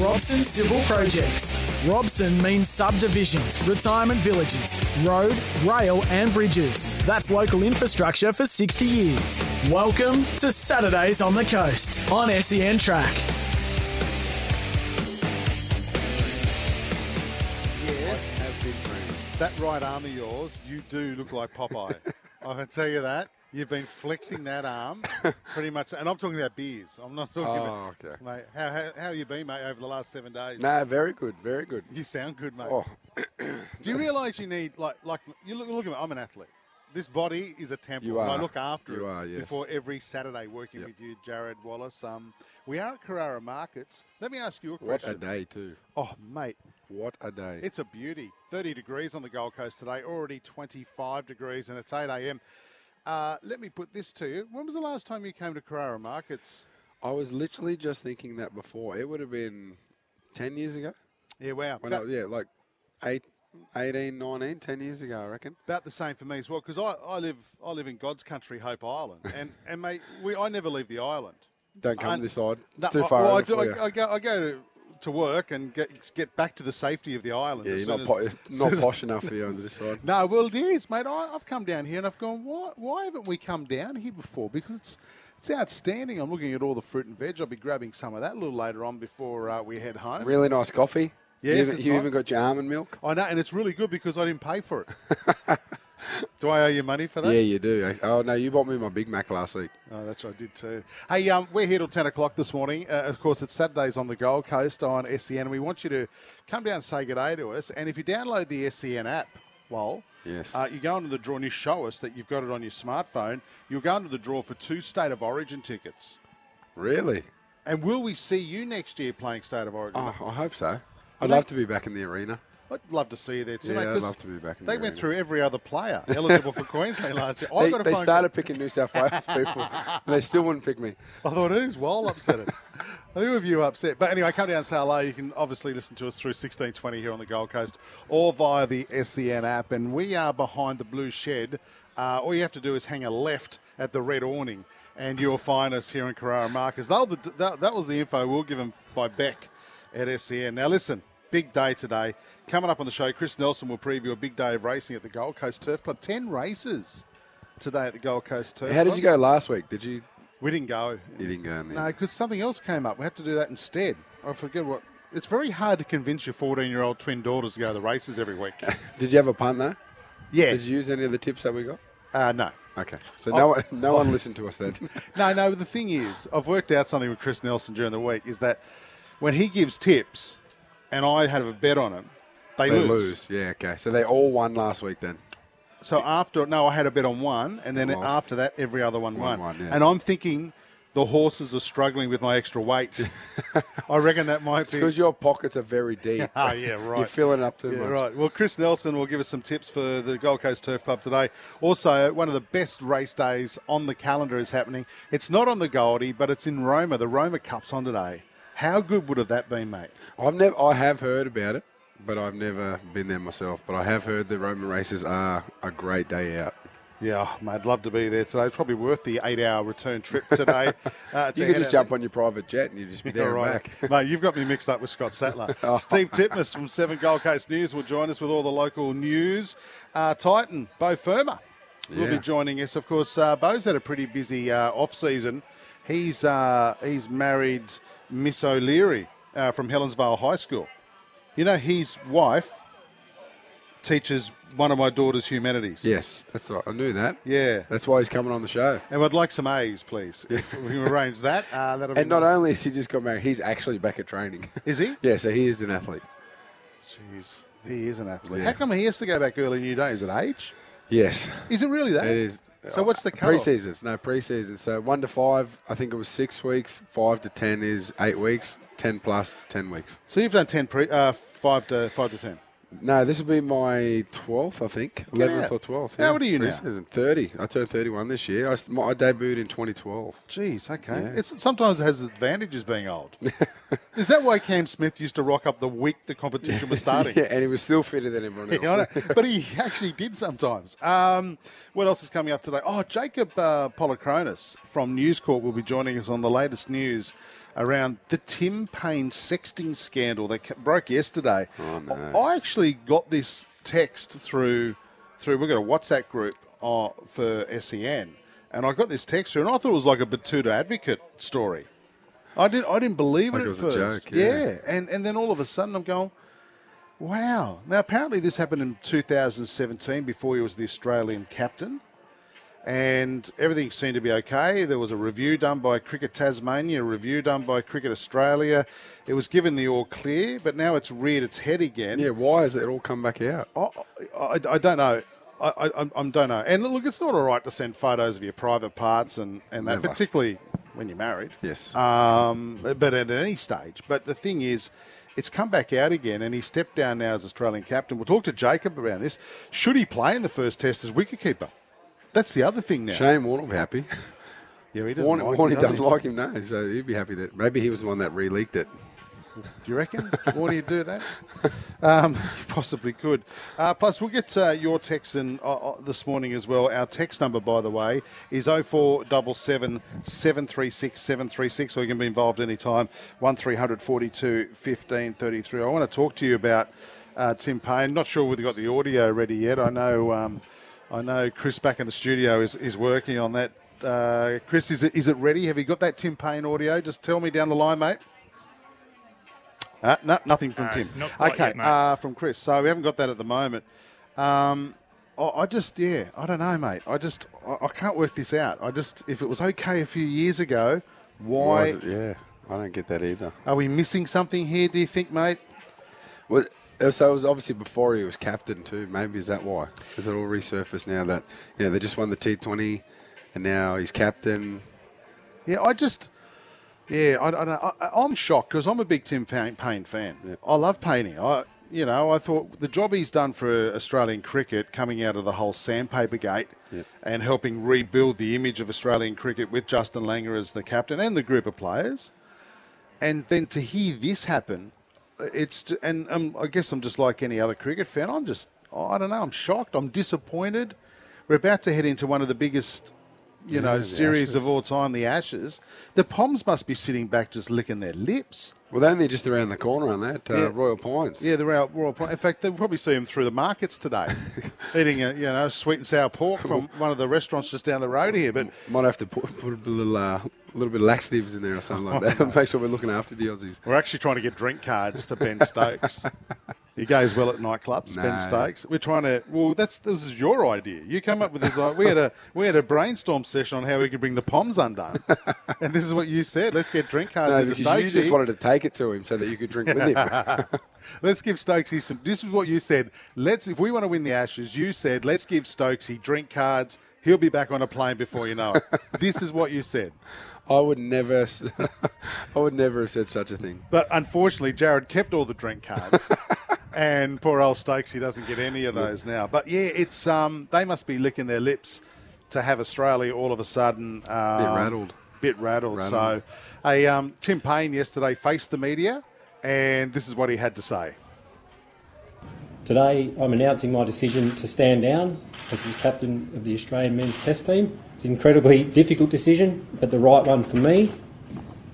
Robson Civil Projects. Robson means subdivisions, retirement villages, road, rail, and bridges. That's local infrastructure for 60 years. Welcome to Saturdays on the Coast on SEN Track. Yes. That right arm of yours, you do look like Popeye. I can tell you that. You've been flexing that arm pretty much, and I'm talking about beers. I'm not talking Oh, about, okay. mate. How, how, how you been, mate, over the last seven days? No, very good, very good. You sound good, mate. Oh, Do you realise you need like like you look, look at me? I'm an athlete. This body is a temple. You and I look after You it are, yes. before every Saturday working Yep. with you, Jared Wallace. Um, we are at Carrara Markets. Let me ask you a question. what a day too. Oh, mate, What a day. it's a beauty. 30 degrees on the Gold Coast today, already 25 degrees, and it's 8 a.m. Uh, let me put this to you. When was the last time you came to Carrara Markets? I was literally just thinking that before. It would have been 10 years ago. Yeah, wow. When I, yeah, like eight, 18, 19, 10 years ago, I reckon. about the same for me as well, because I, I live I live in God's country, Hope Island, and and mate, we I never leave the island. Don't come And- this side. It's No, too far well, I, do. I, I go I go to, to work and get get back to the safety of the island. yeah, you're not, po- not posh enough for you over this side. No, well, it is, mate. I, I've come down here and I've gone, why, why haven't we come down here before? Because it's it's outstanding. I'm looking at all the fruit and veg. I'll be grabbing some of that a little later on before uh, we head home. Really nice coffee. Yes, you even, you even got your almond milk. I know, and it's really good because I didn't pay for it. Do I owe you money for that? Yeah, you do. Oh no, you bought me my Big Mac last week. Oh, that's what I did too. Hey, um, we're here till 10 o'clock this morning. Uh, of course, it's Saturdays on the Gold Coast on SEN. We want you to come down and say good day to us. And if you download the SEN app, well, Yes. uh, you go into the draw and you show us that you've got it on your smartphone. You'll go into the draw for two State of Origin tickets. Really? And will we see you next year playing State of Origin? Oh, I hope so. I'd love to be back in the arena. I'd love to see you there too, Yeah, mate. I'd love to be back in They the went through every other player eligible for Queensland last year. They, they started call. picking New South Wales people, and they still wouldn't pick me. I thought who's well upset it. Who have you upset? But anyway, come down and say hello. You can obviously listen to us through 1620 here on the Gold Coast or via the SEN app. And we are behind the blue shed. Uh, all you have to do is hang a left at the red awning and you'll find us here in Carrara Markets. They'll- That, that was the info we'll give them by Beck at SEN. Now listen, big day today. Coming up on the show, Chris Nelson will preview a big day of racing at the Gold Coast Turf Club. 10 races today at the Gold Coast Turf How did you go last week? Did you? We didn't go. You didn't go in there. No, because something else came up. We had to do that instead. I forget what. It's very hard to convince your 14 year old twin daughters to go to the races every week. Did you have a punt though? Yeah. Did you use any of the tips that we got? Uh, no. Okay, so no one, no one listened to us then. No, no. The thing is, I've worked out something with Chris Nelson during the week is that when he gives tips and I have a bet on him, they, They lose. lose. Yeah. Okay. So they all won last week then. So after, no, I had a bet on one, and then Lost. after that, every other one One won. won, yeah. And I'm thinking the horses are struggling with my extra weight. I reckon that might be. Because your pockets are very deep. oh yeah, right. You're filling up too Yeah, much. right. Well, Chris Nelson will give us some tips for the Gold Coast Turf Club today. Also, one of the best race days on the calendar is happening. It's not on the Goldie, but it's in Roma. The Roma Cup's on today. How good would have that been, mate? I've never. I have heard about it, but I've never been there myself. But I have heard the Roman races are a great day out. Yeah, mate, I'd love to be there today. It's probably worth the eight-hour return trip today. Uh, to You can just jump on your private jet and you just be there right. back. Mate, you've got me mixed up with Scott Sattler. Steve Titmus from 7 Gold Coast News will join us with all the local news. Uh, Titan, Beau Fermor, will be joining us. Of course, uh, Beau's had a pretty busy uh, off-season. He's, uh, he's married Miss O'Leary uh, from Helensvale High School. You know, his wife teaches one of my daughter's humanities. Yes, that's right. I knew that. Yeah. That's why he's coming on the show. And I'd like some A's, please. If we can arrange that, uh, that'll be And not nice. only has he just got married, he's actually back at training. Is he? yeah, so he is an athlete. Jeez, he is an athlete. Yeah. How come he has to go back early in your day? Is it age? Yes, Is it really that? it is. So what's the cut-off? Pre-seasons, no pre-season. So one to five, I think it was six weeks. Five to ten is eight weeks. Ten plus, ten weeks. So you've done ten pre, uh, five to five to ten. No, this will be my 12th, I think. 11th out. or 12th. How old are you now? Preseason. 30. I turned 31 this year. I, my- I debuted in 2012. Jeez, okay. Yeah. It's sometimes it has advantages being old. Is that why Cam Smith used to rock up the week the competition was starting? Yeah, and he was still fitter than everyone else. Yeah, but he actually did sometimes. Um, what else is coming up today? Oh, Jacob uh, Polychronis from News Corp will be joining us on the latest news around the Tim Paine sexting scandal that broke yesterday. Oh, no. I actually got this text through through. We've got a WhatsApp group uh, for SEN, and I got this text through, and I thought it was like a Betoota Advocate story. I didn't. I didn't believe Like it it at a first. joke, yeah. and and then all of a sudden I'm going. Wow. Now, apparently, this happened in 2017 before he was the Australian captain. And everything seemed to be okay. There was a review done by Cricket Tasmania, a review done by Cricket Australia. It was given the all clear, but now it's reared its head again. Yeah, why has it all come back out? I, I, I don't know. I, I, I don't know. And look, it's not all right to send photos of your private parts and, and that, Never. particularly when you're married. Yes. Um, but at any stage. But the thing is, it's come back out again, and he stepped down now as Australian captain. We'll talk to Jacob around this. Should he play in the first test as wicketkeeper? That's the other thing now. Shane Warne will be happy. Yeah, he doesn't Warne, like Warne does doesn't like him, no. So he'd be happy that maybe he was the one that re-leaked it. Do you reckon? Do you do that? Um, you possibly could. Uh, plus, we'll get uh, your text in, uh, uh, this morning as well. Our text number, by the way, is 0477 736 736, or you can be involved anytime. 1300 42 15 33. I want to talk to you about uh, Tim Paine. Not sure whether you got the audio ready yet. I know. Um, I know Chris back in the studio is, is working on that. Uh, Chris, is it, is it ready? Have you got that Tim Paine audio? Just tell me down the line, mate. Uh, no, nothing from No, Tim. not quite okay, yet, mate. uh, from Chris. So we haven't got that at the moment. Um, I I just, yeah, I don't know, mate. I just, I, I can't work this out. I just, if it was okay a few years ago, why is it? Yeah, I don't get that either. are we missing something here? Do you think, mate? Well, uh, so it was obviously before he was captain too. Maybe is that why? Has it all resurfaced now that you know they just won the T20 and now he's captain? Yeah, I just, yeah, I, I don't know. I, I'm shocked because I'm a big Tim Paine, Paine fan. I love painting. I, you know, I thought the job he's done for Australian cricket, coming out of the whole sandpaper gate, and helping rebuild the image of Australian cricket with Justin Langer as the captain and the group of players, and then to hear this happen, it's and um, I guess I'm just like any other cricket fan. I'm just, I don't know. I'm shocked. I'm disappointed. We're about to head into one of the biggest you know, the series of all time, the Ashes. The Poms must be sitting back just licking their lips. Well, they're only just around the corner on that uh, Yeah. Royal Pines. Yeah, they're out Royal Point. In fact, they'll probably see them through the markets today, eating a you know sweet and sour pork from one of the restaurants just down the road here. But Might have to put, put a little, uh, little bit of laxatives in there or something like that. Make sure we're looking after the Aussies. we're actually trying to get drink cards to Ben Stokes. He goes well at nightclubs, No. Ben Stokes. We're trying to. Well, that's this is your idea. You came up with this. We had a we had a brainstorm session on how we could bring the Poms undone, and this is what you said. Let's get drink cards No, into because Stokes. you just wanted to take it to him so that you could drink with him. Let's give Stokesy some. This is what you said. Let's, if we want to win the Ashes, you said let's give Stokesy drink cards. He'll be back on a plane before you know it. this is what you said. I would never, I would never have said such a thing. But unfortunately, Jared kept all the drink cards, and poor old Stokes, he doesn't get any of those now. But yeah, it's um, they must be licking their lips to have Australia all of a sudden um, Bit rattled. Bit rattled. Rattled. So, a um, Tim Paine yesterday faced the media, and this is what he had to say. Today, I'm announcing my decision to stand down as the captain of the Australian men's test team. It's an incredibly difficult decision, but the right one for me,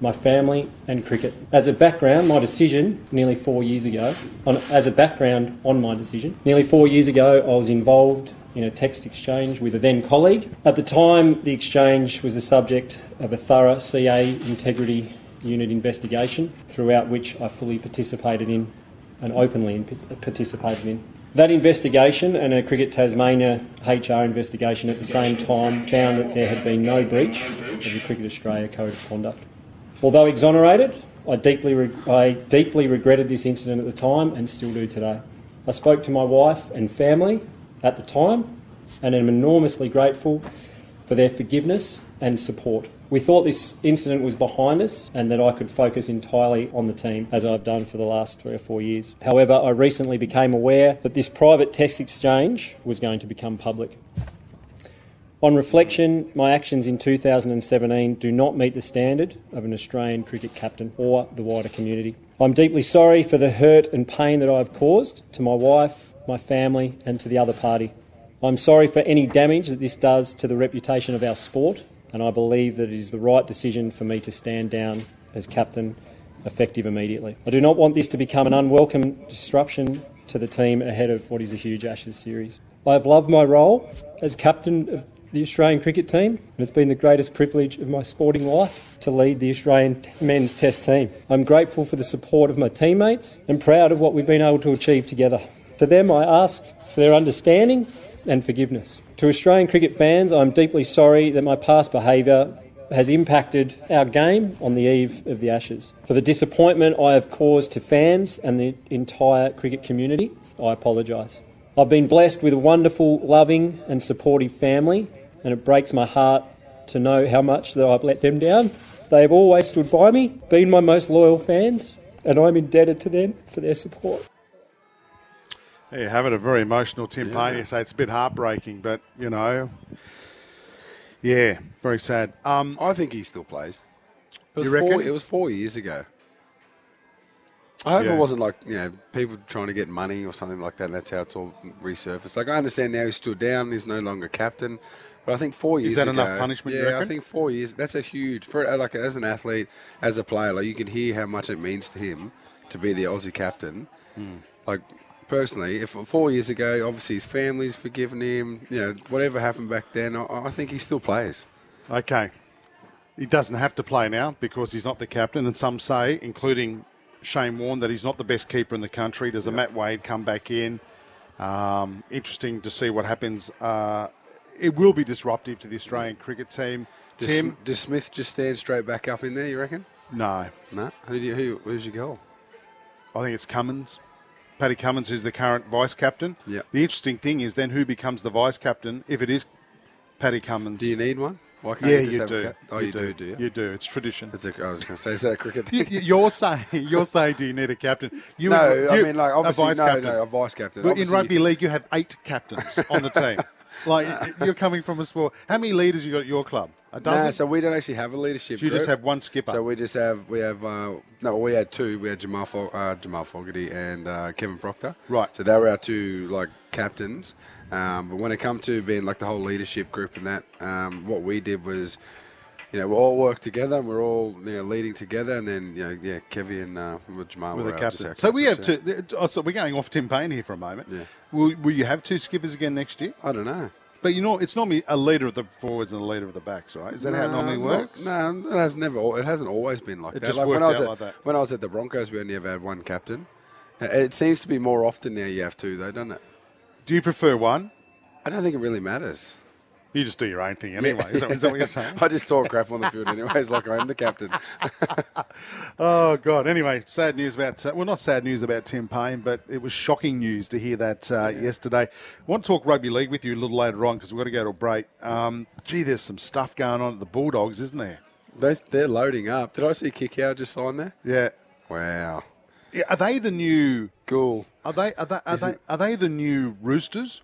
my family, and cricket. As a background, my decision nearly four years ago, on, as a background on my decision, nearly four years ago, I was involved in a text exchange with a then colleague. At the time, the exchange was the subject of a thorough CA integrity unit investigation, throughout which I fully participated in and openly participated in. That investigation and a Cricket Tasmania HR investigation at the same time found that there had been no breach of the Cricket Australia Code of Conduct. Although exonerated, I deeply, re- I deeply regretted this incident at the time and still do today. I spoke to my wife and family at the time and am enormously grateful for their forgiveness and support. We thought this incident was behind us and that I could focus entirely on the team as I've done for the last three or four years. However, I recently became aware that this private text exchange was going to become public. On reflection, my actions in 2017 do not meet the standard of an Australian cricket captain or the wider community. I'm deeply sorry for the hurt and pain that I've caused to my wife, my family, and to the other party. I'm sorry for any damage that this does to the reputation of our sport, and I believe that it is the right decision for me to stand down as captain effective immediately. I do not want this to become an unwelcome disruption to the team ahead of what is a huge Ashes series. I have loved my role as captain of the Australian cricket team, and it's been the greatest privilege of my sporting life to lead the Australian men's test team. I'm grateful for the support of my teammates and proud of what we've been able to achieve together. To them, I ask for their understanding and forgiveness. To Australian cricket fans, I'm deeply sorry that my past behaviour has impacted our game on the eve of the Ashes. For the disappointment I have caused to fans and the entire cricket community, I apologise. I've been blessed with a wonderful, loving, and supportive family, and it breaks my heart to know how much that I've let them down. They have always stood by me, been my most loyal fans, and I'm indebted to them for their support. There you have it, a very emotional Tim Paine. You say it's a bit heartbreaking, but, you know, yeah, very sad. Um, I think he still plays. It was You reckon? Four, it was four years ago. I hope Yeah. it wasn't like you know people trying to get money or something like that. And that's how it's all resurfaced. Like I understand now he's stood down. He's no longer captain. But I think four years that ago, enough punishment, Yeah, I think four years. That's a huge for like as an athlete, as a player. Like you can hear how much it means to him to be the Aussie captain. Hmm. Like personally, if four years ago, obviously his family's forgiven him. You know whatever happened back then, I, I think he still plays. Okay. He doesn't have to play now because he's not the captain, and some say, including Shane Warne, that he's not the best keeper in the country. Does a Matt Wade come back in? Um, interesting to see what happens. Uh, it will be disruptive to the Australian cricket team. Does, Tim, does Smith just stand straight back up in there? You reckon? no. No. Who do you, who? Who's your goal? I think it's Cummins. Paddy Cummins, is the current vice captain. Yeah. The interesting thing is then who becomes the vice captain if it is Paddy Cummins. Do you need one? Why can't yeah, you, you do. Oh, you, do, do you? You do. It's tradition. It's a, I was going to say, is that a cricket You- thing? you- You're saying, you're saying, do you need a captain? You no, I mean, like, a vice no, captain. no, a vice captain. But in rugby league, you have eight captains on the team. Like you're coming from a sport. How many leaders you got at your club? A dozen. No, so we don't actually have a leadership. So you just have one skipper. So we just have we have uh, no, we had two. We had Jamal Fo- uh, Jamal Fogarty and uh, Kevin Proctor. Right. So they were our two like captains. Um, but when it come to being like the whole leadership group and that, um, what we did was, you know, we all worked together and we're all you know leading together, and then you know, yeah, Kevin and uh, Jamal were just captain. So we have two. Oh, so we're going off Tim Paine here for a moment. Yeah. Will, will you have two skippers again next year? I don't know. But you know, it's normally a leader of the forwards and a leader of the backs, right? Is that how it normally No, works? No, it has never. It hasn't always been like It that. just like worked when I was out at, like that. When I was at the Broncos, we only ever had one captain. Uh, It seems to be more often now. You have two, though, doesn't it? Do you prefer one? I don't think it really matters. You just do your own thing anyway. Is, that, is that what you're saying? I just talk crap on the field, anyways. Like I'm the captain. Oh God! Anyway, sad news about uh, well, not sad news about Tim Paine, but it was shocking news to hear that uh, yesterday. I want to talk rugby league with you a little later on because we've got to go to a break. Um, gee, there's some stuff going on at the Bulldogs, isn't there? They, they're loading up. Did I see Kikau just sign there? Yeah. Wow. Yeah, Are they the new? Cool. Are they? Are they? Are, they, it- are they the new Roosters?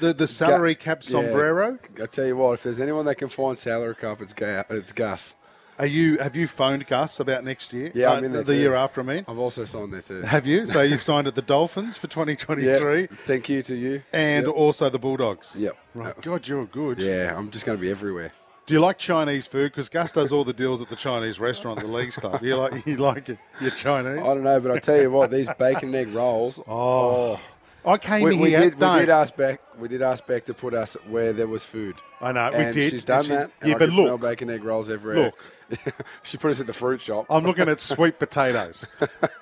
The the salary cap Yeah. sombrero. I tell you what, if there's anyone that can find salary cap, it's, Ga- it's Gus. Are you? Have you phoned Gus about next year? Yeah, Uh, I'm in there the too. year after. I mean, I've also signed there too. have you? So you've signed at the Dolphins for 2023 Yeah. Thank you to you. and Yep. also the Bulldogs. Yep. Right. God, you're good. Yeah, I'm just going to be everywhere. Do you like Chinese food? Because Gus does all the deals at the Chinese restaurant, the Leagues Club. Do You like you like it? You're Chinese. I don't know, but I tell you what, these bacon and egg rolls. Oh, oh. I came we, in we here. did. We did ask Beck. We did ask Beck to put us where there was food. I know, we did, She's done and she- that. And yeah, but look. bacon egg rolls everywhere. Look. She put us at the fruit shop. I'm looking at sweet potatoes.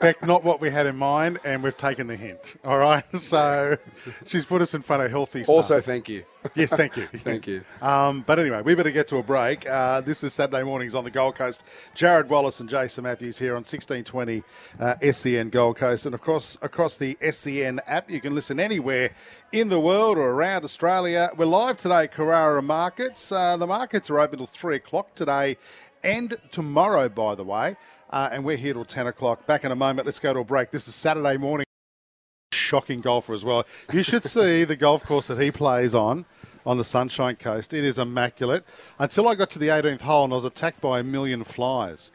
Beck, not what we had in mind, and we've taken the hint. All right, so she's put us in front of healthy stuff. Also, thank you. Yes, thank you. Thank you. Um, but anyway, we better get to a break. Uh, this is Saturday mornings on the Gold Coast. Jared Wallace and Jason Matthews here on 1620 uh, SEN Gold Coast. And of course, across the SEN app, you can listen anywhere in the world or around Australia. We're live today at Carrara Markets. Uh, the markets are open till 3 o'clock today and tomorrow, by the way. Uh, and we're here till 10 o'clock. Back in a moment. Let's go to a break. This is Saturday morning shocking golfer as well. You should see the golf course that he plays on on the Sunshine Coast. It is immaculate. Until I got to the 18th hole and I was attacked by a million flies.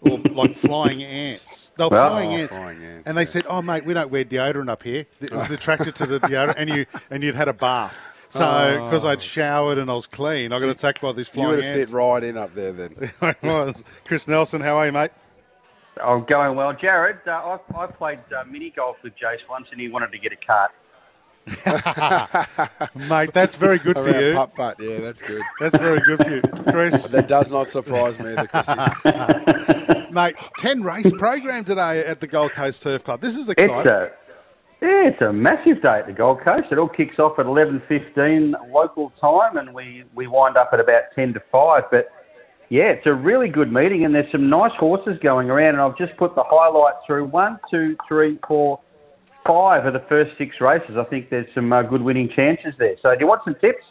Or like flying ants. They were Well- flying, Oh, ants. flying ants, And they yeah. said, "Oh mate, we don't wear deodorant up here." It was attracted to the deodorant, and you and you'd had a bath. So because I'd showered and I was clean, I got attacked by these Oh. You would have ants. fit right in up there then. I was. Chris Nelson, how are you, mate? I'm going well. Jared, uh, I, I played uh, mini golf with Jace once and he wanted to get a cart. Mate, that's very good for Around you. putt putt. Yeah, that's good. That's very good for you, Chris. That does not surprise me, the Chrissy. Mate, 10 race program today at the Gold Coast Turf Club. This is It's exciting. a, yeah, it's a massive day at the Gold Coast. It all kicks off at 11.15 local time and we, we wind up at about 10 to 5. But, yeah, it's a really good meeting and there's some nice horses going around and I've just put the highlights through. One, two, three, four, five of the first six races. I think there's some uh, good winning chances there. So do you want some tips?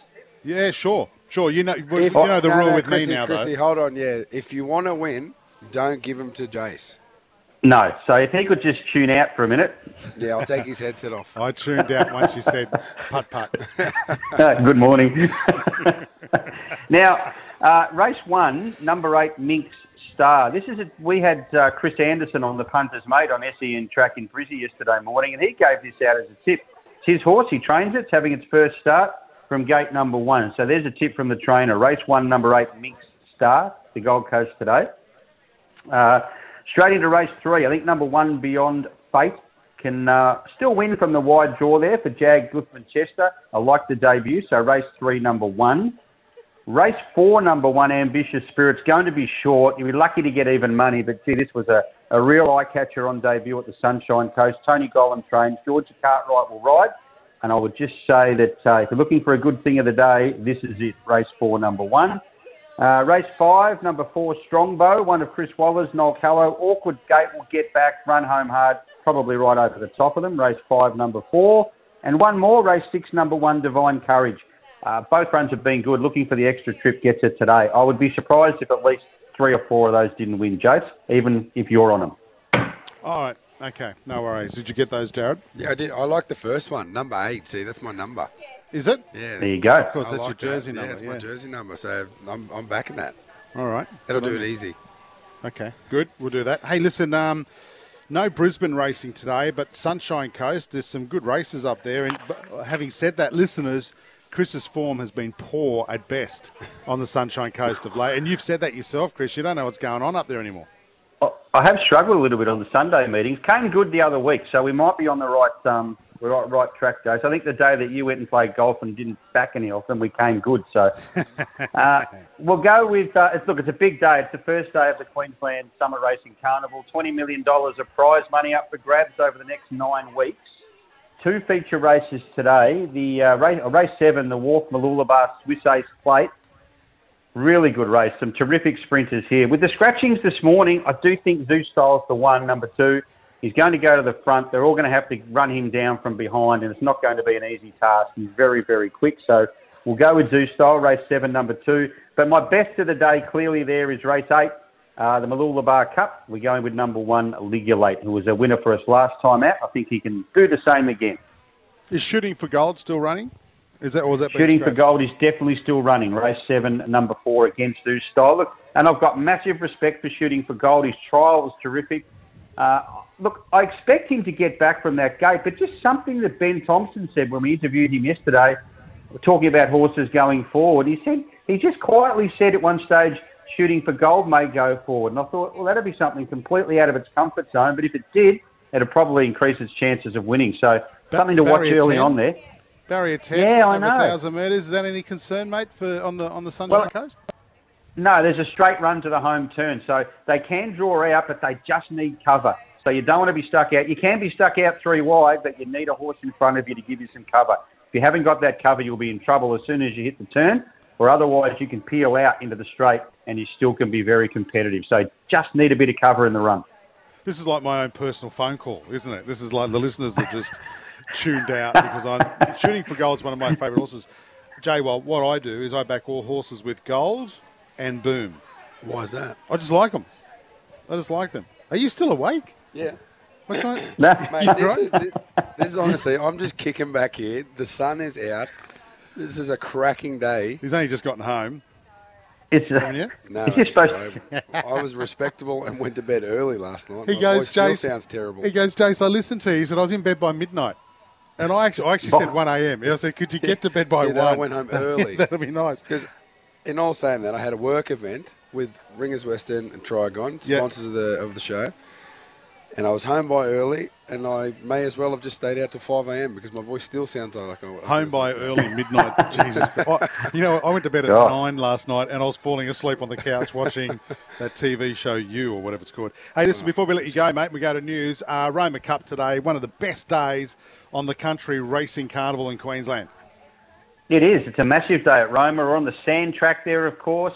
Yeah, sure. Sure. You know, you If- know the No, rule no, with Chrissy, me now, Chrissy, though. hold on. Yeah, if you want to win, don't give them to Jace. No. So if he could just tune out for a minute. Yeah, I'll take his headset off. I tuned out once you said putt putt. Uh, good morning. now, uh, race one, number eight, Minx Star. This is a, we had uh, Chris Anderson on the punters mate on SEN track in Brizzy yesterday morning, and he gave this out as a tip. It's his horse. He trains it. It's having its first start from gate number one. So there's a tip from the trainer. Race one, number eight, Minx Star, the Gold Coast today. Uh, straight into race three. I think number one, Beyond Fate, can uh, still win from the wide draw there for Jag Guthmann Chester. I like the debut. So race three, number one. Race four, number one, Ambitious Spirit's going to be short. You'll be lucky to get even money, but gee, this was a, a real eye catcher on debut at the Sunshine Coast. Tony Gollan trains. Georgia Cartwright will ride. And I would just say that uh, if you're looking for a good thing of the day, this is it. Race four, number one. Uh, race five, number four, Strongbow, one of Chris Waller's, Noel Callow. Awkward Gate will get back, run home hard, probably right over the top of them. Race five, number four. And one more, race six, number one, Divine Courage. Uh, both runs have been good. Looking for the extra trip gets it today. I would be surprised if at least three or four of those didn't win, Jace, even if you're on them. All right. Okay. No worries. Did you get those, Jared? Yeah, I did. I like the first one, number eight. See, that's my number. Is it? Yeah. There you go. Of course, I that's your jersey that. number. Yeah, it's yeah. my jersey number, so I'm, I'm backing that. All right. That'll Good do it easy. Okay, good. We'll do that. Hey, listen, um, no Brisbane racing today, but Sunshine Coast, there's some good races up there. And having said that, listeners, Chris's form has been poor at best on the Sunshine Coast of late. And you've said that yourself, Chris. You don't know what's going on up there anymore. I have struggled a little bit on the Sunday meetings. Came good the other week, so we might be on the right um, right, right track, Joe. So I think the day that you went and played golf and didn't back any of them, we came good. So uh, we'll go with. Uh, it's, look, it's a big day. It's the first day of the Queensland Summer Racing Carnival. Twenty million dollars of prize money up for grabs over the next nine weeks. Two feature races today. The uh, race, uh, race seven, the Wharf Mooloolaba Swiss Ace Plate. Really good race. Some terrific sprinters here. With the scratchings this morning, I do think Zoustyle's the one, number two. He's going to go to the front. They're all going to have to run him down from behind, and it's not going to be an easy task. He's very, very quick. So we'll go with Zoustyle, race seven, number two. But my best of the day clearly there is race eight, uh, the Mooloolaba Cup. We're going with number one, Ligulate, who was a winner for us last time out. I think he can do the same again. Is shooting for gold still running? Is that was that Shooting for gold is definitely still running. Race seven, number four against Style. Look, and I've got massive respect for shooting for gold. His trial was terrific. Uh, look, I expect him to get back from that gate, but just something that Ben Thompson said when we interviewed him yesterday, talking about horses going forward. He said he just quietly said at one stage, shooting for gold may go forward. And I thought, well, that'd be something completely out of its comfort zone. But if it did, it'd probably increase its chances of winning. So Ba- something to watch early 10? on there. Barrier ten. Yeah, I over know. thousand metres. Is that any concern, mate, for on the on the Sunshine Well, Coast? No, there's a straight run to the home turn. So they can draw out, but they just need cover. So you don't want to be stuck out. You can be stuck out three wide, but you need a horse in front of you to give you some cover. If you haven't got that cover, you'll be in trouble as soon as you hit the turn, or otherwise you can peel out into the straight and you still can be very competitive. So just need a bit of cover in the run. This is like my own personal phone call, isn't it? This is like the listeners are just tuned out because I'm shooting for gold's one of my favourite horses. Jay, well, what I do is I back all horses with gold and boom. Why is that? I just like them. I just like them. Are you still awake? Yeah. What's that? No. Mate, this, is, this, this is honestly, I'm just kicking back here. The sun is out. This is a cracking day. He's only just gotten home. It's, Haven't you? No, actually, I, I was respectable and went to bed early last night. He My goes, voice still Jace. sounds terrible. He goes, Jace, I listened to you. He said, I was in bed by midnight. And I actually, I actually said 1 a.m. I said, could you get to bed by See, 1? I went home early. That'd be nice. Because in all saying that, I had a work event with Ringers West End and Trigon, sponsors of the of the show, and I was home by early, and I may as well have just stayed out till five a.m. because my voice still sounds like I I Home was- by early midnight. Jesus. I, you know, I went to bed at God. 9 last night and I was falling asleep on the couch watching that TV show, You, or whatever it's called. Hey, listen, before we let you go, mate, we go to news. Uh, Roma Cup today, one of the best days on the country racing carnival in Queensland. It is. It's a massive day at Roma. We're on the sand track there, of course.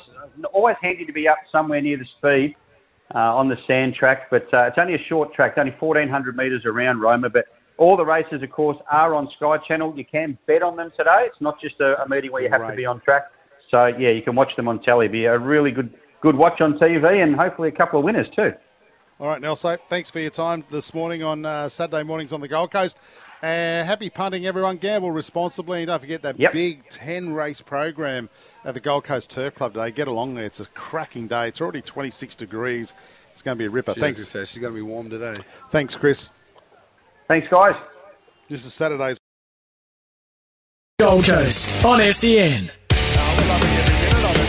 Always handy to be up somewhere near the speed uh, on the sand track, but uh, it's only a short track, it's only 1,400 metres around Roma. But all the races, of course, are on Sky Channel. You can bet on them today. It's not just a, a meeting where you have to be on track. So, yeah, you can watch them on telly. Be a really good good watch on TV and hopefully a couple of winners too. All right, Nelson, thanks for your time this morning on uh, Saturday mornings on the Gold Coast. Uh, happy punting, everyone. Gamble responsibly. And don't forget that Yep. big 10 race program at the Gold Coast Turf Club today. Get along there. It's a cracking day. It's already 26 degrees. It's going to be a ripper. She was gonna Thanks, say she's going to be warm today. thanks, Chris. Thanks, guys. This is Saturday's. Gold Coast on E SEN. Oh,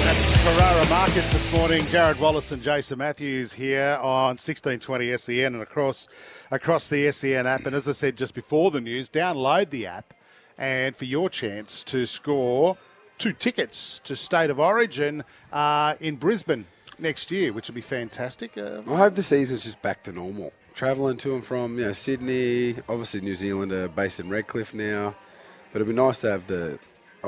That's Carrara Markets this morning. Jared Wallace and Jason Matthews here on 1620 SEN and across across the SEN app. And as I said just before the news, download the app and for your chance to score two tickets to State of Origin uh, in Brisbane next year, which will be fantastic. Uh, I hope the season's just back to normal. Travelling to and from, you know, Sydney, obviously New Zealand are based in Redcliffe now, but it'd be nice to have the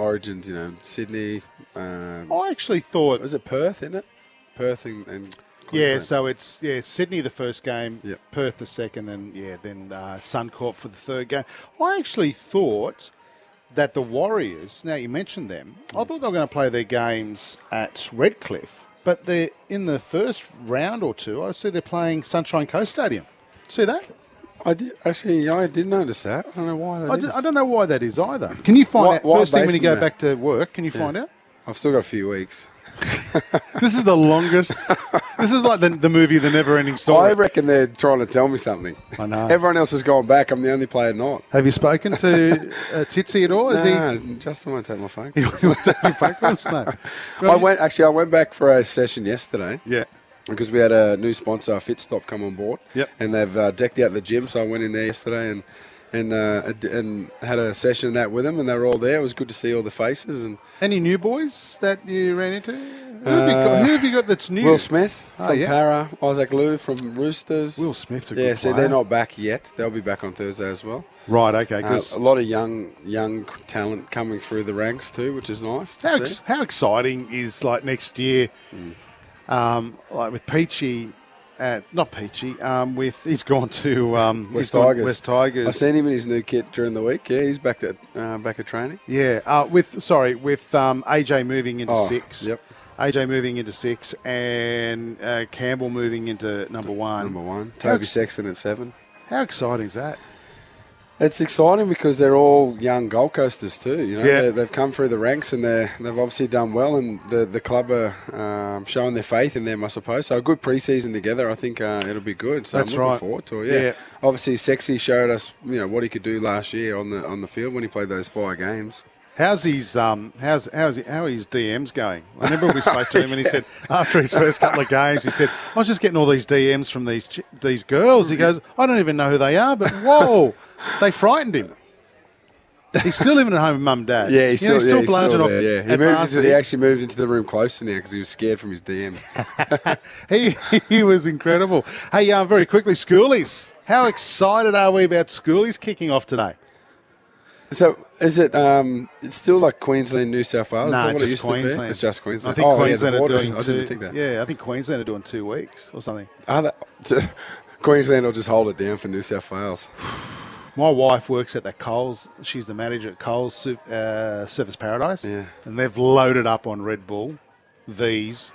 origins, you know, Sydney. Um, I actually thought was it Perth, isn't it? Perth and, and Yeah, so it's yeah Sydney the first game, Yep. Perth the second, and yeah then uh, Suncorp for the third game. I actually thought that the Warriors. Now you mentioned them, I thought they were going to play their games at Redcliffe, but they're in the first round or two. I see they're playing Sunshine Coast Stadium. See that? I did actually. I did notice that. I don't know why that I, is. d- I don't know why that is either. Can you find Why- out why first thing when you go back to work? Can you find out? I've still got a few weeks. This is the longest. this is like the, the movie, The Never Ending story. I Story. reckon they're trying to tell me something. I know. Everyone else has gone back. I'm the only player not. Have you spoken to uh, Titsy at all? Is he? Nah, Justin won't take my phone. He to take your phone calls? No. I went actually. I went back for a session yesterday. Yeah. Because we had a new sponsor, Fitstop, come on board. Yep. And they've uh, decked out the gym, so I went in there yesterday and and uh, and had a session that with them, and they were all there. It was good to see all the faces and Any new boys that you ran into? Who have, you, got, who have you got that's new? Will Smith Oh, from yeah. Parra, Isaac Liu from Roosters. Will Smith's a yeah. good See, player. they're not back yet. They'll be back on Thursday as well. Right, okay. Uh, a lot of young young talent coming through the ranks too, which is nice to how, see. ex- how exciting is like next year, um, like with Peachy, at, not Peachy, um, with he's gone to um, West Tigers. West Tigers. I seen him in his new kit during the week. Yeah, he's back at uh, back at training. Yeah, uh, with sorry, with um, AJ moving into Oh, six. yep. AJ moving into six and uh, Campbell moving into number one. Number one, Toby ex- Sexton at seven. how exciting is that? It's exciting because they're all young Gold Coasters too. You know, Yeah. They- they've come through the ranks and they they've obviously done well, and the the club are um, showing their faith in them, I suppose. So a good preseason together, I think uh, it'll be good. So That's I'm looking right. forward to it. Yeah. Yeah. obviously, Sexy showed us you know what he could do last year on the on the field when he played those five games. How's his um how's how's he, how are his DMs going? I remember we spoke to him and he said after his first couple of games he said I was just getting all these DMs from these these girls. He goes I don't even know who they are, but whoa, they frightened him. He's still living at home with mum and dad. Yeah, he's You know, still, yeah, he's still off there. Yeah, he, moved into, he actually moved into the room closer now because he was scared from his DM. he, he was incredible. Hey, um, very quickly, schoolies. How excited are we about schoolies kicking off today? so is it? Um, it's still like Queensland, New South Wales. No, it just to? Queensland. It's just Queensland. I think oh, Queensland yeah, are doing I two. didn't think that. Yeah, I think Queensland are doing two weeks or something. Are they- so Queensland will just hold it down for New South Wales. My wife works at that Coles. She's the manager at Coles uh, Surfers Paradise. Yeah. And they've loaded up on Red Bull, V's,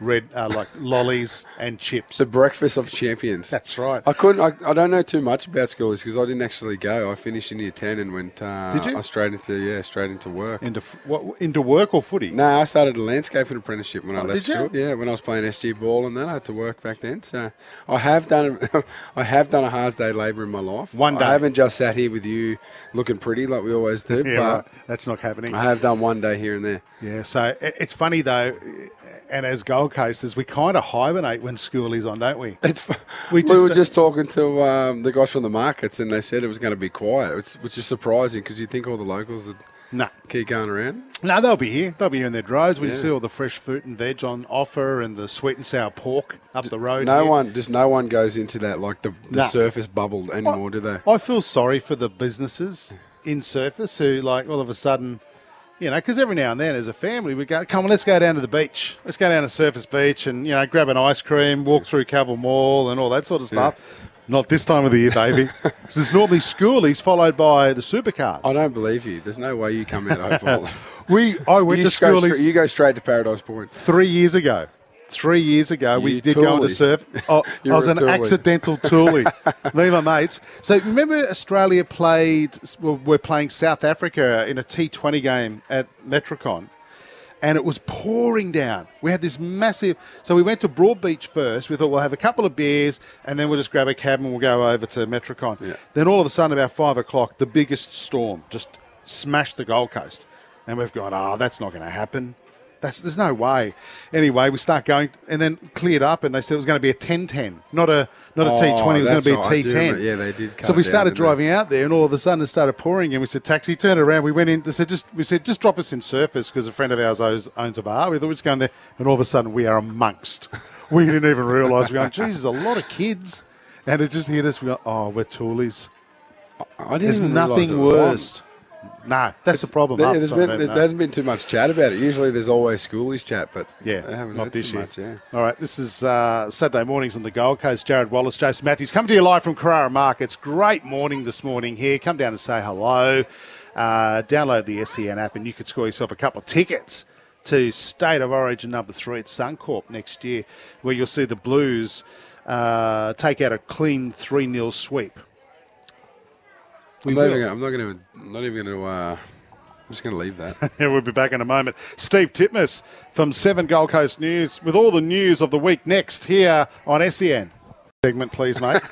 red uh, like lollies and chips. The breakfast of champions. That's right. I couldn't. I, I don't know too much about schools because I didn't actually go. I finished in year ten and went. Uh, Did you? I straight into yeah, straight into work. Into f- what, into work or footy? No, I started a landscaping apprenticeship when I Oh, left did you? school. Yeah, when I was playing SG ball and then I had to work back then. So I have done. I have done a hard day labour in my life. One day. I haven't just sat here with you looking pretty like we always do. Yeah, but right. That's not happening. I have done one day here and there. Yeah, so it's funny though, and as Gold Coasters, we kind of hibernate when school is on, don't we? It's, We we, were just talking to um, the guys from the markets, and they said it was going to be quiet, which, which is surprising because you think all the locals would No, keep going around. no, they'll be here. They'll be here in their droves. When you Yeah. see all the fresh fruit and veg on offer, and the sweet and sour pork up the road. No here. one, just no one goes into that like the, the Nah. Surfers bubble anymore, do they? I feel sorry for the businesses in Surfers who, like, all of a sudden, you know, because every now and then as a family we go, come on, let's go down to the beach. Let's go down to Surfers Beach and, you know, grab an ice cream, walk through Cavill Mall and all that sort of stuff. Not this time of the year, baby. this is normally schoolies followed by the supercars. I don't believe you. There's no way you come out of. We, I went you, to schoolies straight, you go straight to Paradise Point. three years ago. Three years ago, we You did go on the toolie. surf. Oh, I was an toolie. accidental toolie. Me and my mates. So remember, Australia played. well, We're playing South Africa in a T20 game at Metricon, and it was pouring down. We had this massive. So we went to Broadbeach first. We thought we'll have a couple of beers, and then we'll just grab a cab and we'll go over to Metricon. Yeah. Then all of a sudden, about five o'clock, the biggest storm just smashed the Gold Coast, and we've gone, oh, that's not going to happen. That's, there's no way. Anyway, we start going, and then cleared up, and they said it was going to be a 10-10, not a not a Oh, T20. It was going to be a right. Do T10. yeah, they did So we down, started driving out there, and all of a sudden it started pouring, and we said, "Taxi, turn around." We went in. They said, "Just," we said, "Just drop us in Surfers," because a friend of ours owns, owns a bar. We thought we'd just go in there, and all of a sudden we are amongst. we didn't even realise. We're going, "Geez, there's a lot of kids," and it just hit us. We go, "Oh, we're toolies." I didn't There's nothing it was on. worse. No, that's the problem. There, has been, there know. hasn't been too much chat about it. Usually there's always schoolies chat, but Yeah, not this year. much. Yeah. All right, this is uh, Saturday mornings on the Gold Coast. Jared Wallace, Jason Matthews, coming to you live from Carrara Markets. Great morning this morning here. Come down and say hello. Uh, download the SEN app, and you could score yourself a couple of tickets to State of Origin number three at Suncorp next year, where you'll see the Blues uh, take out a clean 3 0 sweep. We I'm not, will. even gonna, I'm not going to. I'm not even going to. Uh, I'm just going to leave that. Yeah, we'll be back in a moment. Steve Titmus from Seven Gold Coast News with all the news of the week next here on SEN. Segment, please, mate.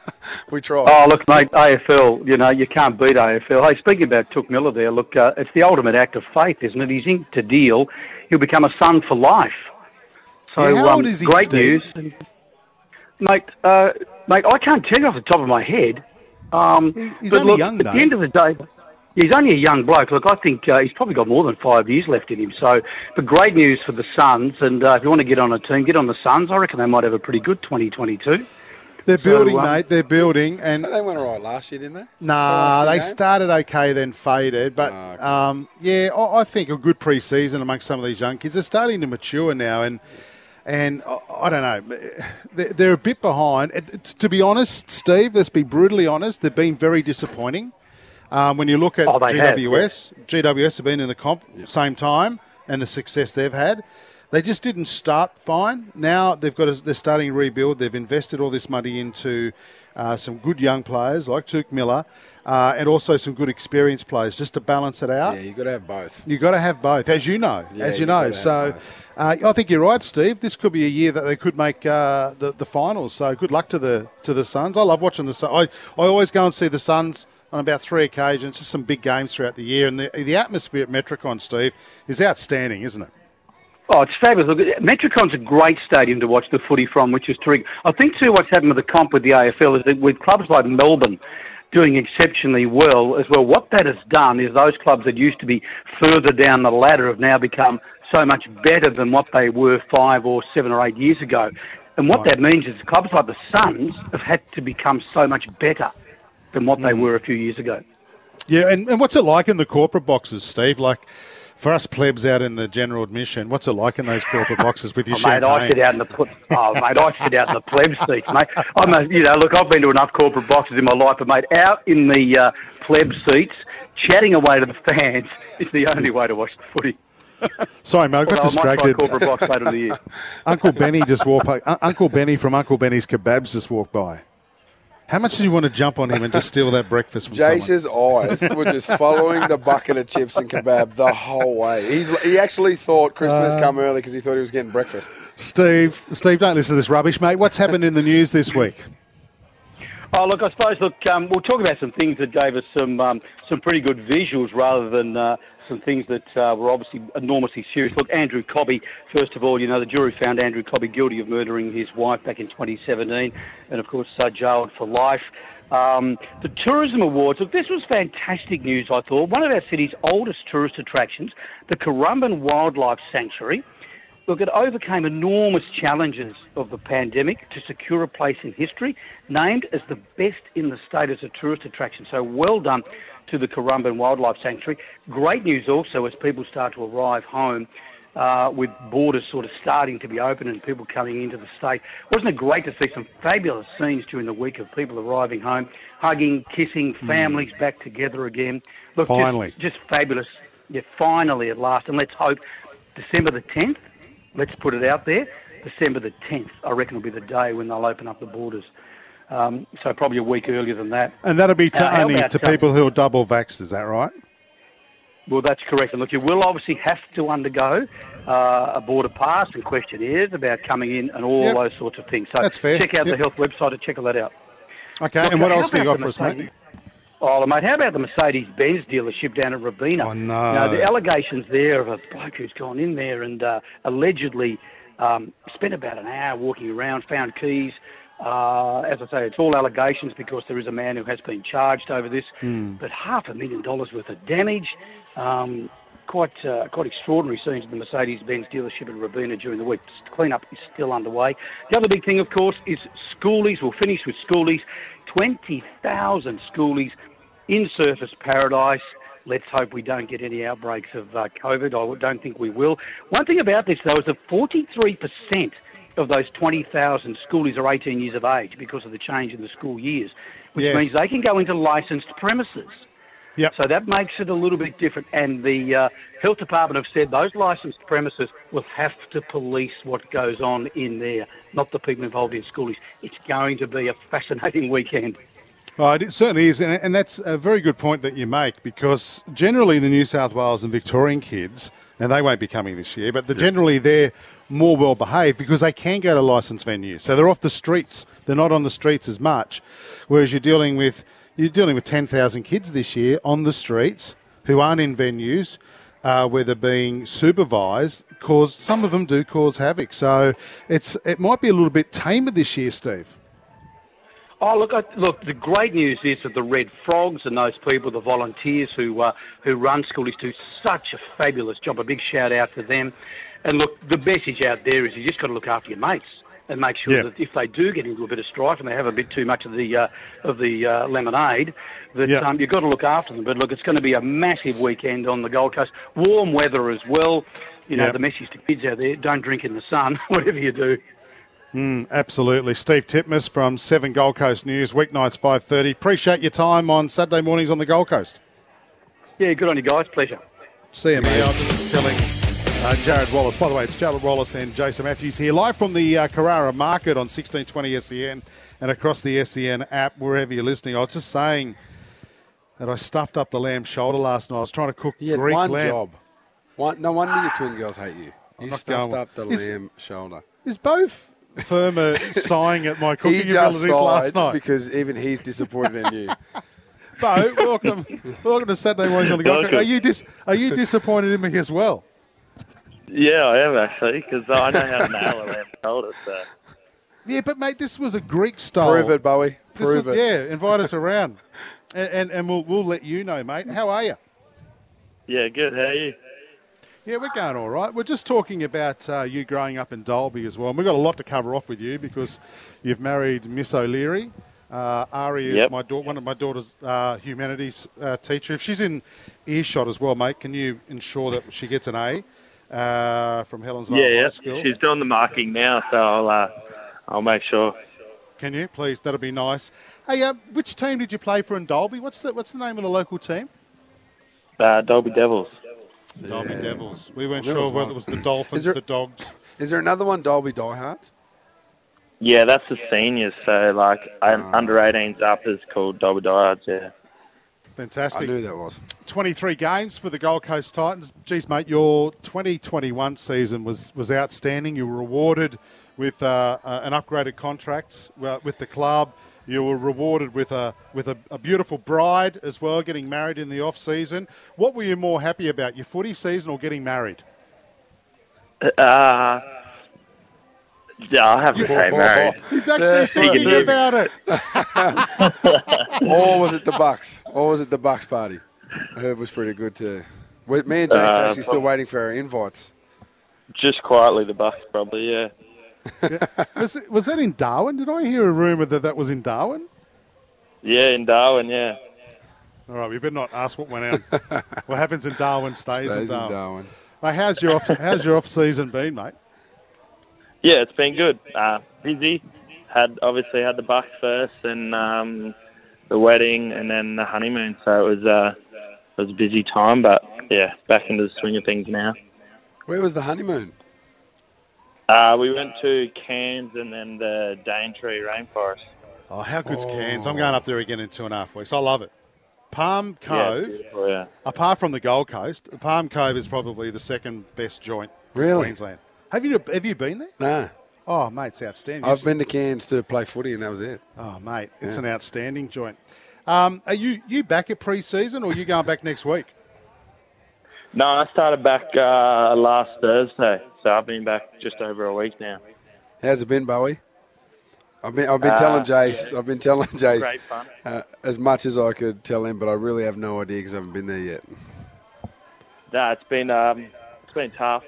we try. Oh, look, mate, AFL, you know, you can't beat AFL. Hey, speaking about Touk Miller there, look, uh, it's the ultimate act of faith, isn't it? He's inked a deal. He'll become a son for life. So, Yeah, how um, old is he, great Steve? news. Mate, uh, mate, I can't tell you off the top of my head. Um, he's but only look, young, at though. the end of the day, he's only a young bloke. Look, I think uh, he's probably got more than five years left in him. So, but great news for the Suns. And uh, if you want to get on a team, get on the Suns. I reckon they might have a pretty good 2022. They're building, um, mate. They're building, and so they went all right last year, didn't they? nah, won they three games? started okay, then faded. But Oh, okay. um, yeah, I, I think a good pre-season amongst some of these young kids. They're starting to mature now, and and I, I don't know, they're, they're a bit behind. It, it's- to be honest, Steve, let's be brutally honest. They've been very disappointing. Um, when you look at Oh, they have, GWS, GWS have been in the comp same time, and the success they've had. They just didn't start fine. Now they've got. A, they're starting to rebuild. They've invested all this money into uh, some good young players like Touk Miller, uh, and also some good experienced players just to balance it out. Yeah, you got to have both. You've got to have both, as you know, Yeah, as you know. So uh, I think you're right, Steve. This could be a year that they could make uh, the the finals. So good luck to the to the Suns. I love watching the Suns. I, I always go and see the Suns on about three occasions. Just some big games throughout the year, and the the atmosphere at Metricon, Steve, is outstanding, isn't it? Oh, it's fabulous. Look, Metricon's a great stadium to watch the footy from, which is terrific. I think, too, what's happened with the comp with the AFL is that with clubs like Melbourne doing exceptionally well as well. What that has done is those clubs that used to be further down the ladder have now become so much better than what they were five or seven or eight years ago. And what that means is clubs like the Suns have had to become so much better than what they mm. were a few years ago. Yeah, and, and what's it like in the corporate boxes, Steve? Like for us plebs out in the general admission, what's it like in those corporate boxes with your Oh, mate. I sit out in the ple- oh, mate, I sit out in the pleb seats, mate. I'm a, you know, look, I've been to enough corporate boxes in my life, but mate, out in the uh, pleb seats, chatting away to the fans, is the only way to watch the footy. Sorry, mate, I got Although I distracted. corporate box later in the year. Uncle Benny just walked by. Uncle Benny from Uncle Benny's Kebabs just walked by. How much do you want to jump on him and just steal that breakfast from someone? Jace's eyes were just following the bucket of chips and kebab the whole way. He's he actually thought Christmas uh, come early because he thought he was getting breakfast. Steve, Steve, don't listen to this rubbish, mate. What's happened in the news this week? Oh, look, I suppose, look, um, we'll talk about some things that gave us some um, some pretty good visuals rather than uh, some things that uh, were obviously enormously serious. Look, Andrew Cobby, first of all, you know, the jury found Andrew Cobby guilty of murdering his wife back in 2017 and, of course, uh, jailed for life. Um, the Tourism Awards, look, this was fantastic news, I thought. One of our city's oldest tourist attractions, the Currumbin Wildlife Sanctuary, Look, it overcame enormous challenges of the pandemic to secure a place in history, named as the best in the state as a tourist attraction. So well done to the Currumbin Wildlife Sanctuary. Great news also as people start to arrive home uh, with borders sort of starting to be open and people coming into the state. Wasn't it great to see some fabulous scenes during the week of people arriving home, hugging, kissing, families back together again? Look, just- Finally. just fabulous. Yeah, finally at last. And let's hope December the 10th, let's put it out there, December the 10th, I reckon will be the day when they'll open up the borders. Um, so probably a week earlier than that. And that'll be to Uh, only to Cobby? people who are double vaxxed, is that right? Well, that's correct. And look, you will obviously have to undergo uh, a border pass and questionnaires about coming in and all Yep. those sorts of things. So That's fair. check out Yep. the health website to check all that out. Okay, Look, and what else have you got for us, mate? Mercedes- Oh, mate, how about the Mercedes-Benz dealership down at Robina? Oh, no. The allegations there of a bloke who's gone in there and uh, allegedly um, spent about an hour walking around, found keys. Uh, as I say, it's all allegations because there is a man who has been charged over this. Hmm. But half a million dollars worth of damage. Um, quite uh, quite extraordinary scenes at the Mercedes-Benz dealership at Robina during the week. Clean-up is still underway. The other big thing, of course, is schoolies. We'll finish with schoolies. 20,000 schoolies in Surfers Paradise. Let's hope we don't get any outbreaks of uh, COVID. I don't think we will. One thing about this, though, is that 43% of those 20,000 schoolies are 18 years of age because of the change in the school years, which Yes. means they can go into licensed premises. Yep. So that makes it a little bit different. And the uh, health department have said those licensed premises will have to police what goes on in there, not the people involved in schoolies. It's going to be a fascinating weekend. Oh, it certainly is, and, and that's a very good point that you make because generally the New South Wales and Victorian kids, and they won't be coming this year, but the, generally they're more well behaved because they can go to licensed venues, so they're off the streets. They're not on the streets as much, whereas you're dealing with you're dealing with ten thousand kids this year on the streets who aren't in venues. Uh, where they're being supervised, cause some of them do cause havoc. So it's it might be a little bit tamer this year, Steve. Oh, look! I, look, the great news is that the Red Frogs and those people, the volunteers who uh, who run schoolies, do such a fabulous job. A big shout out to them. And look, the message out there is you just got to look after your mates and make sure Yeah. that if they do get into a bit of strife and they have a bit too much of the uh, of the uh, lemonade, that Yeah. um, you've got to look after them. But look, it's going to be a massive weekend on the Gold Coast. Warm weather as well. You know, Yeah. the message to kids out there: don't drink in the sun, whatever you do. Absolutely. Steve Titmus from 7 Gold Coast News, weeknights 5.30. Appreciate your time on Saturday mornings on the Gold Coast. Yeah, good on you guys. Pleasure. See you, mate. I'm just telling uh, Jared Wallace. By the way, it's Jared Wallace and Jason Matthews here, live from the uh, Carrara Market on 1620 SEN and across the SEN app, wherever you're listening. I was just saying that I stuffed up the lamb shoulder last night. I was trying to cook He had Greek one lamb. job. One, no wonder your twin girls hate you. You stuffed up the Is- lamb shoulder. Is both Fermor sighing at my cooking abilities last night? because even he's disappointed in you. Beau, welcome, welcome to Saturday morning on the Gold Coast. Are you dis- Are you disappointed in me as well? Yeah, I am actually, because I know how to nail a lamb shoulder. So Yeah, but mate, this was a Greek style. Prove it, Bowie. This Prove was, it. Yeah, invite us around. and, and, and we'll, we'll let you know, mate. How are you? Yeah, good. How are you? Yeah, we're going all right. We're just talking about uh, you growing up in Dalby as well. And we've got a lot to cover off with you because you've married Miss O'Leary. Uh, Ari is Yep. my da- one of my daughter's uh, humanities uh, teacher. If she's in earshot as well, mate, can you ensure that she gets an A uh, from Helensvale yeah, High yeah. School? She's doing the marking now, so I'll uh, I'll make sure. Can you please? That'll be nice. Hey, uh, which team did you play for in Dalby? What's the What's the name of the local team? Uh, Dalby Devils. Dalby Devils. We weren't There sure whether one. it was the Dolphins, Is there- the Dogs. Is there another one, Dalby Diehards? Yeah, that's the seniors. So like un- Ah. under 18s up is called Dalby Diehards. Yeah. Fantastic. I knew that was. 23 games for the Gold Coast Titans. Geez, mate, your 2021 season was, was outstanding. You were rewarded with uh, uh, an upgraded contract uh, with the club. You were rewarded with a with a, a beautiful bride as well, getting married in the off season. What were you more happy about, your footy season or getting married? Uh, yeah, I'll have to say married. He's actually thinking easy. about it. or was it the Bucks? Or was it the Bucks party? I heard it was pretty good too. Me and Jason are Uh, actually still waiting for our invites. Just quietly, the Bucks probably. Yeah. Was, it, was that in Darwin? Did I hear a rumour that that was in Darwin? Yeah, in Darwin. Yeah. All right, we better not ask what went on. what happens in Darwin stays, Stays in in Darwin. Darwin. Mate, how's your off, how's your off season been, mate? Yeah, it's been good. Uh, busy. Had obviously had the Bucks first, and um, the wedding, and then the honeymoon. So it was uh, it was a busy time, but yeah, back into the swing of things now. Where was the honeymoon? Uh, we went to Cairns and then the Daintree Rainforest. Oh, how good's Cairns? I'm going up there again in two and a half weeks. I love it. Palm Cove, it's beautiful, yeah. apart from the Gold Coast, Palm Cove is probably the second best joint in Really? Queensland. Have you have you been there? Nah. Oh, mate, it's outstanding. I've been to Cairns to play footy, and that was it. Oh, mate, it's Yeah. an outstanding joint. Um, are you you back at pre-season or are you going back next week? No, I started back uh, last Thursday, so I've been back just over a week now. How's it been, Bowie? I've been, I've been Uh, telling Jace, I've been telling Jace uh, as much as I could tell him, but I really have no idea because I haven't been there yet. No, it's been um, it's been tough.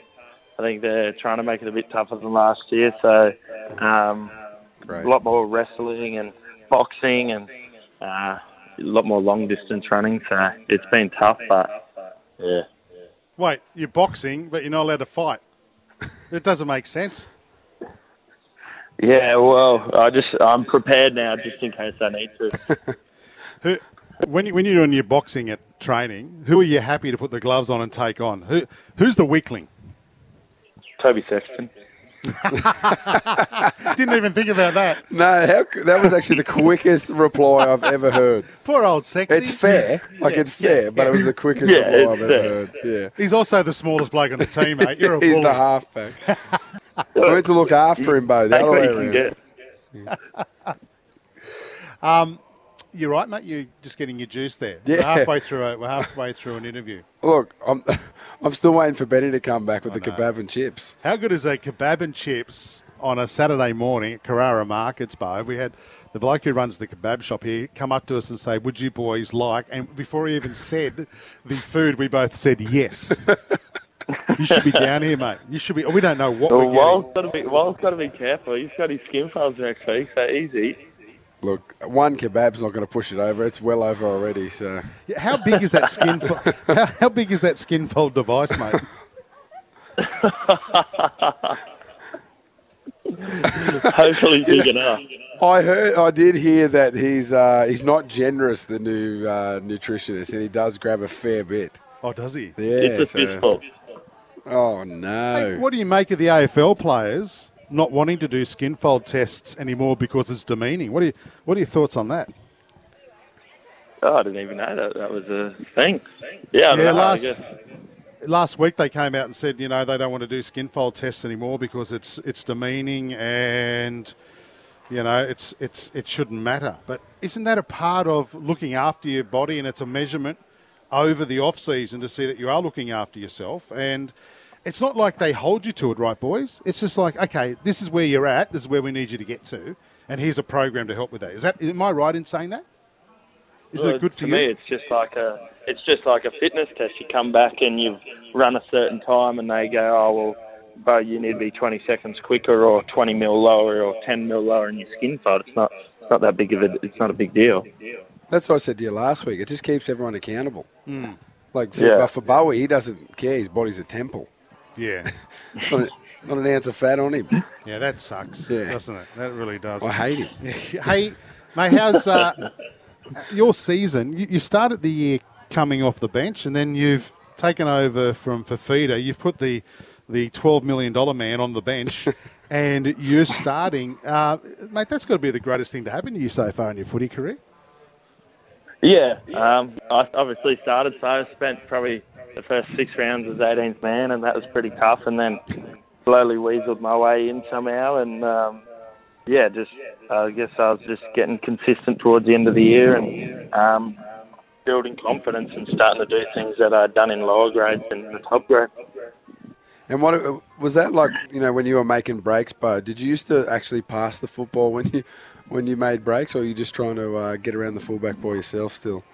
I think they're trying to make it a bit tougher than last year. So um, a lot more wrestling and boxing and uh, a lot more long distance running. So it's been tough, but yeah. Wait, you're boxing, but you're not allowed to fight. It doesn't make sense. Yeah, well, I just I'm prepared now, just in case I need to. Who, when, you, when you're doing your boxing at training, who are you happy to put the gloves on and take on? Who, who's the weakling? Toby Sexton. Didn't even think about that. No, how, that was actually the quickest reply I've ever heard. Poor old sexy. It's fair, like Yeah, it's fair, yeah, but it was the quickest Yeah, reply I've it's ever heard. Yeah, He's also the smallest bloke on the team, mate. You're a he's bully. the halfback. I went to look after him, Beau. The Take other way you can around. get. Um, You're right, mate. You're just getting your juice there. Yeah. We're halfway through. A, we're halfway through an interview. Look, I'm, I'm still waiting for Betty to come back with the kebab and chips. How good is a kebab and chips on a Saturday morning at Carrara Markets, Beau? We had the bloke who runs the kebab shop here come up to us and say, "Would you boys like?" And before he even said the food, we both said yes. you should be down here, mate. You should be. We don't know what Well, we're Wall's got to be Wall's got to be careful. He's got his skin folds next week, so easy. Look, one kebab's not going to push it over. It's well over already. So getting. How big is that skin? Fo- how, how big is that skin fold device, mate? Hopefully big enough. I heard, I did hear that he's uh, he's not generous, the new uh, nutritionist, and he does grab a fair bit. Oh, does he? Yeah. It's a so- fistful. oh no. What do you make of the AFL players not wanting to do skin fold tests anymore because it's demeaning? What are you, What are your thoughts on that? Oh, I didn't even know that that was a thing. Yeah, Yeah, know, last last week they came out and said, you know, they don't want to do skin fold tests anymore because it's it's demeaning and you know it's it's it shouldn't matter. But isn't that a part of looking after your body and it's a measurement over the off season to see that you are looking after yourself and it's not like they hold you to it, right, boys? It's just like, okay, this is where you're at. This is where we need you to get to, and here's a program to help with that. Is that? Am I right in saying that? Is Well, it good for to you? me, it's just like a it's just like a fitness test. You come back and you've run a certain time, and they go, "Oh well, Beau, you need to be 20 seconds quicker, or 20 mil lower, or 10 mil lower in your skin fight." It's not it's not that big of a it's not a big deal. That's what I said to you last week. It just keeps everyone accountable. Hmm. Like, see, Yeah. but for Bowie, he doesn't care. His body's a temple. Yeah. Not, a, not an ounce of fat on him. Yeah, that sucks, Yeah. doesn't it? That really does. I hate him. hey, mate, how's uh, your season? You, you started the year coming off the bench, and then you've taken over from Fifita. You've put the the twelve million dollar man on the bench, and you're starting, uh, mate. That's got to be the greatest thing to happen to you so far in your footy career. Yeah, um, I obviously started, so I spent probably the first six rounds as 18th man, and that was pretty tough. And then slowly weaseled my way in somehow, and um, yeah, just I guess I was just getting consistent towards the end of the year and um, building confidence and starting to do things that I'd done in lower grades and the top grade. And what was that like? You know, when you were making breaks, Beau, did you used to actually pass the football when you when you made breaks, or are you just trying to uh, get around the fullback by yourself still?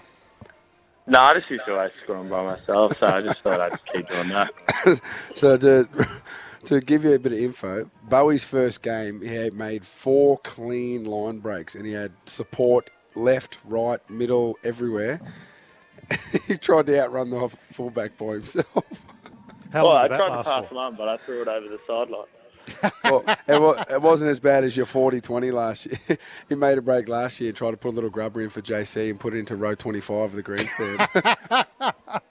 No, I just used to always score 'em by myself, so I just thought I'd just keep doing that. So to to give you a bit of info, Bowie's first game, he had made four clean line breaks, and he had support left, right, middle, everywhere. he tried to outrun the fullback by himself. How Well, long I that tried to pass for? them on, but I threw it over the sideline. Well, it, wa- it wasn't as bad as your 40-20 last year. he made a break last year and tried to put a little grubber in for JC and put it into row 25 of the grandstand.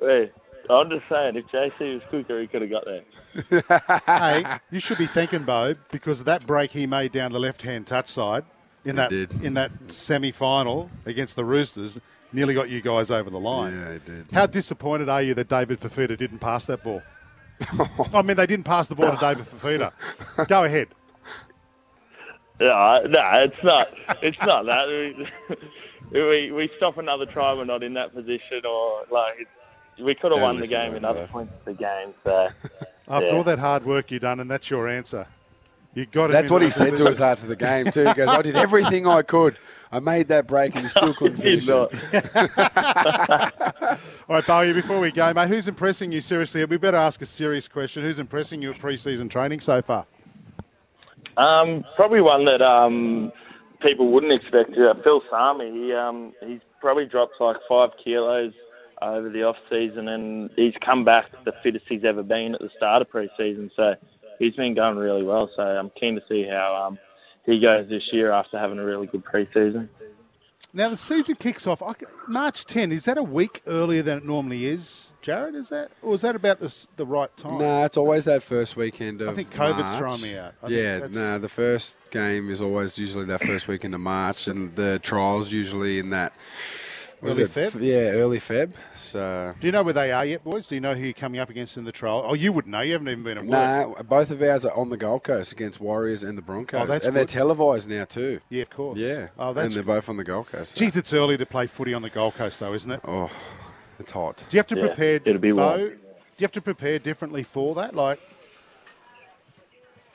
Hey, I'm just saying, if JC was quicker, he could have got there. hey, you should be thanking Beau because of that break he made down the left-hand touch side in that did. in that semi-final against the Roosters. Nearly got you guys over the line. yeah, it did. How disappointed are you that David Fifita didn't pass that ball? I mean, they didn't pass the ball to David Fifita. Go ahead. No, no, it's not. It's not that. We, we we stop another try. We're not in that position, or like we could have Don't won the game in other points of the game. So After Yeah. all that hard work you've done, and that's your answer. You got him That's what he said to us after the game too. He goes, "I did everything I could. I made that break, and you still couldn't finish it." All right, Bowie, before we go, mate, who's impressing you seriously? We better ask a serious question. Who's impressing you at pre-season training so far? Um, probably one that um, people wouldn't expect. Uh, Phil Sami, he, um, he's probably dropped like five kilos over the off season, and he's come back the fittest he's ever been at the start of pre-season. So he's been going really well. So I'm keen to see how um, he goes this year after having a really good pre-season. Now the season kicks off March 10. Is that a week earlier than it normally is, Jared? Is that, or is that about the, the right time? No, it's always that first weekend of. I think COVID's March. thrown me out. I yeah, that's- no, the first game is always usually that first weekend of March, and the trials usually in that. What is Early it? Feb? Yeah, early Feb. So Do you know where they are yet, boys? Do you know who you're coming up against in the trial? Oh, you wouldn't know. You haven't even been at work. Nah, both of ours are on the Gold Coast against Warriors and the Broncos, Oh, that's and they're televised now too. Yeah, of course. Yeah, Oh, and they're good. both on the Gold Coast. Geez, it's early to play footy on the Gold Coast, though, isn't it? Oh, it's hot. Do you have to Yeah, prepare? it'll be Beau, warm. Do you have to prepare differently for that? Like,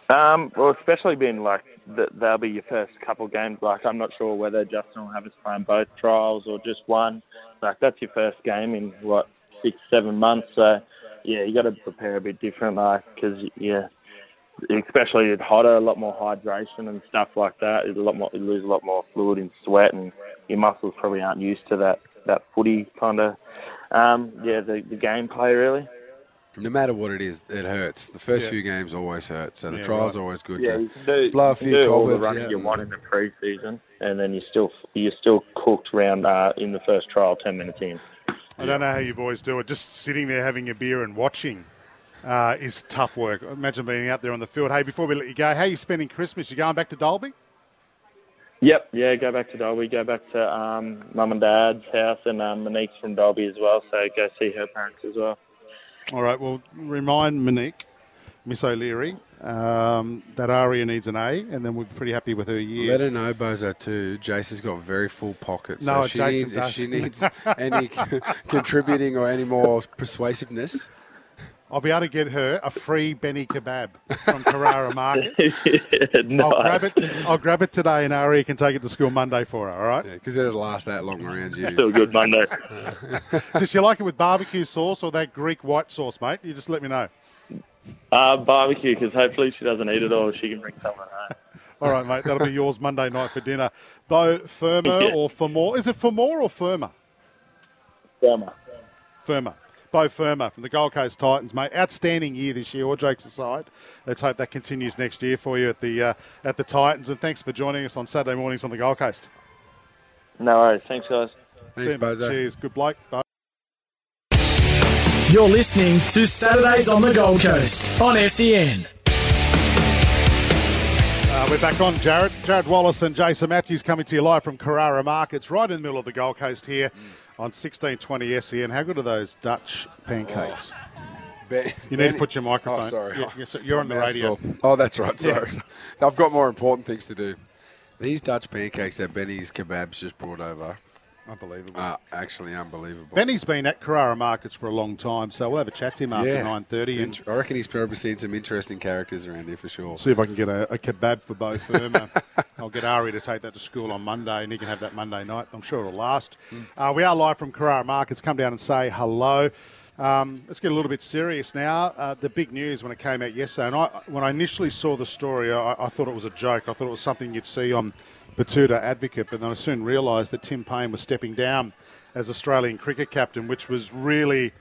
Um, well, especially being like th- they'll be your first couple games. Like I'm not sure whether Justin will have us playing both trials or just one. Like that's your first game in what six, seven months. So yeah, you got to prepare a bit different, like because yeah, especially it's hotter, a lot more hydration and stuff like that. It's a lot more, you lose a lot more fluid in sweat, and your muscles probably aren't used to that that footy kind of um, yeah the, the gameplay really. No matter what it is, it hurts. The first Yeah. few games always hurt, so the Yeah, trials right. are always good. Yeah, to you can do, blow a you can few do all the cobwebs running out you and- want in the pre-season, and then you still you're still cooked round uh, in the first trial, ten minutes in. I don't know how you boys do it. Just sitting there having a beer and watching uh, is tough work. Imagine being out there on the field. Hey, before we let you go, how are you spending Christmas? You going back to Dalby? Yep, yeah, go back to Dalby, go back to um, mum and dad's house, and um, Monique's from Dalby as well, so go see her parents as well. All right. Well, remind Monique, Miss O'Leary, um, that Aria needs an A, and then we're pretty happy with her year. Let her know, Bozo, too. Jace has got very full pockets. No, so she Jason needs, if she needs any contributing or any more persuasiveness, I'll be able to get her a free Benny kebab from Carrara Market. nice. I'll grab it. I'll grab it today, and Ari can take it to school Monday for her. All right? Because it'll last that long around you. Still good Monday. Does she like it with barbecue sauce or that Greek white sauce, mate? You just let me know. Uh, barbecue, because hopefully she doesn't eat it all. She can bring some at home. All right, mate. That'll be yours Monday night for dinner. Beau Firmer Yeah. or Firmore? Is it Firmore or Firmer? Firmer. Firma. Beau Fermor from the Gold Coast Titans, mate. Outstanding year this year. All jokes aside, let's hope that continues next year for you at the uh, at the Titans. And thanks for joining us on Saturday mornings on the Gold Coast. No worries. Thanks, guys. See you, mate. Bozo. Cheers. Good bloke. Beau. You're listening to Saturdays on the Gold Coast on SEN. Uh, we're back on, Jared. Jared Wallace and Jason Matthews coming to you live from Carrara Markets, right in the middle of the Gold Coast here on 1620 SEN. How good are those Dutch pancakes? Oh. Ben- You need to put your microphone. Oh, sorry. Yeah, yes, you're on the radio. Oh, that's right. Yeah. Sorry. I've got more important things to do. These Dutch pancakes that Benny's Kebabs just brought over Unbelievable. are actually unbelievable. Benny's been at Carrara Markets for a long time, so we'll have a chat to him after yeah. 9.30 and Int- I reckon he's probably seen some interesting characters around here for sure. see if I can get a, a kebab for both Firma. I'll get Ari to take that to school on Monday, and he can have that Monday night. I'm sure it'll last. Uh, we are live from Carrara Markets. Come down and say hello. Um, let's get a little bit serious now. Uh, the big news when it came out yesterday, and I, when I initially saw the story, I, I thought it was a joke. I thought it was something you'd see on Betoota Advocate, but then I soon realised that Tim Paine was stepping down as Australian cricket captain, which was really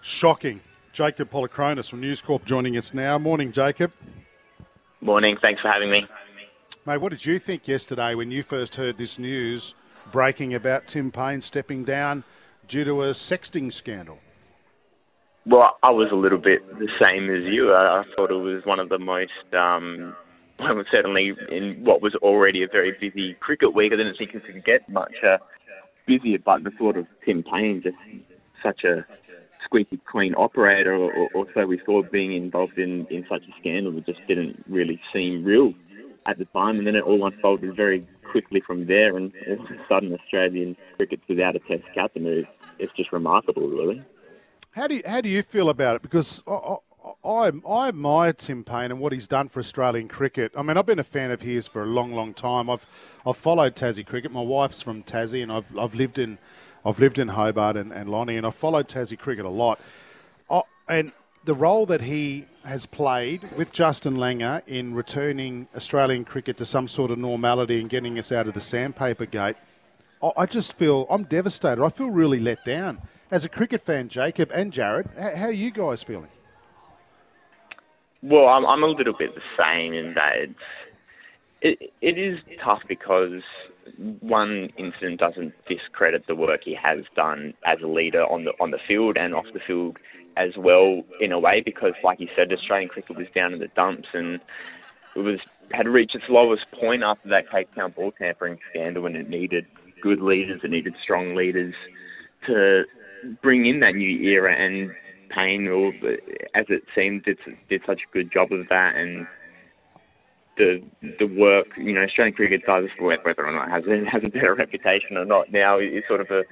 shocking. Jacob Polychronis from News Corp joining us now. Morning, Jacob. Morning. Thanks for having me. Mate, what did you think yesterday when you first heard this news breaking about Tim Paine stepping down due to a sexting scandal? Well, I was a little bit the same as you. I, I thought it was one of the most, um, well, certainly in what was already a very busy cricket week. I didn't think it could get much uh, busier, but the thought of Tim Paine, just such a squeaky clean operator, or, or, so we thought, being involved in, in such a scandal, it just didn't really seem real at the time. And then it all unfolded very quickly from there, and all of a sudden, Australian cricket's without a Test captain. It's just remarkable, really. How do you, how do you feel about it? Because I, I, admire Tim Paine and what he's done for Australian cricket. I mean, I've been a fan of his for a long, long time. I've I've followed Tassie cricket. My wife's from Tassie, and I've I've lived in I've lived in Hobart and, and Lonnie, and I've followed Tassie cricket a lot. I, and the role that he has played with Justin Langer in returning Australian cricket to some sort of normality and getting us out of the sandpaper gate, I, I just feel I'm devastated. I feel really let down. As a cricket fan, Jacob and Jared, how, how are you guys feeling? Well, I'm, I'm a little bit the same in that it's, it, it is tough because one incident doesn't discredit the work he has done as a leader on the on the field and off the field as well in a way because like you said Australian cricket was down in the dumps and it was had reached its lowest point after that Cape Town ball tampering scandal and it needed good leaders it needed strong leaders to bring in that new era and Paine or as it seemed did did such a good job of that and the the work you know Australian cricket does whether or not it has a, has a better reputation or not now is sort of a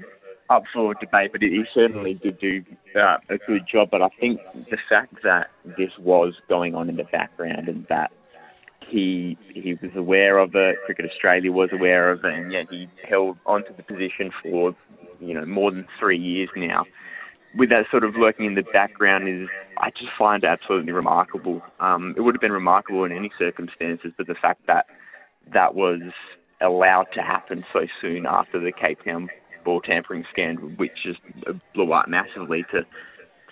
up for debate, but he certainly did do uh, a good job. But I think the fact that this was going on in the background and that he he was aware of it, Cricket Australia was aware of it, and yet he held onto the position for you know more than three years now. With that sort of lurking in the background is, I just find absolutely remarkable. Um, it would have been remarkable in any circumstances, but the fact that that was allowed to happen so soon after the Cape Town ball tampering scandal, which just blew up massively, to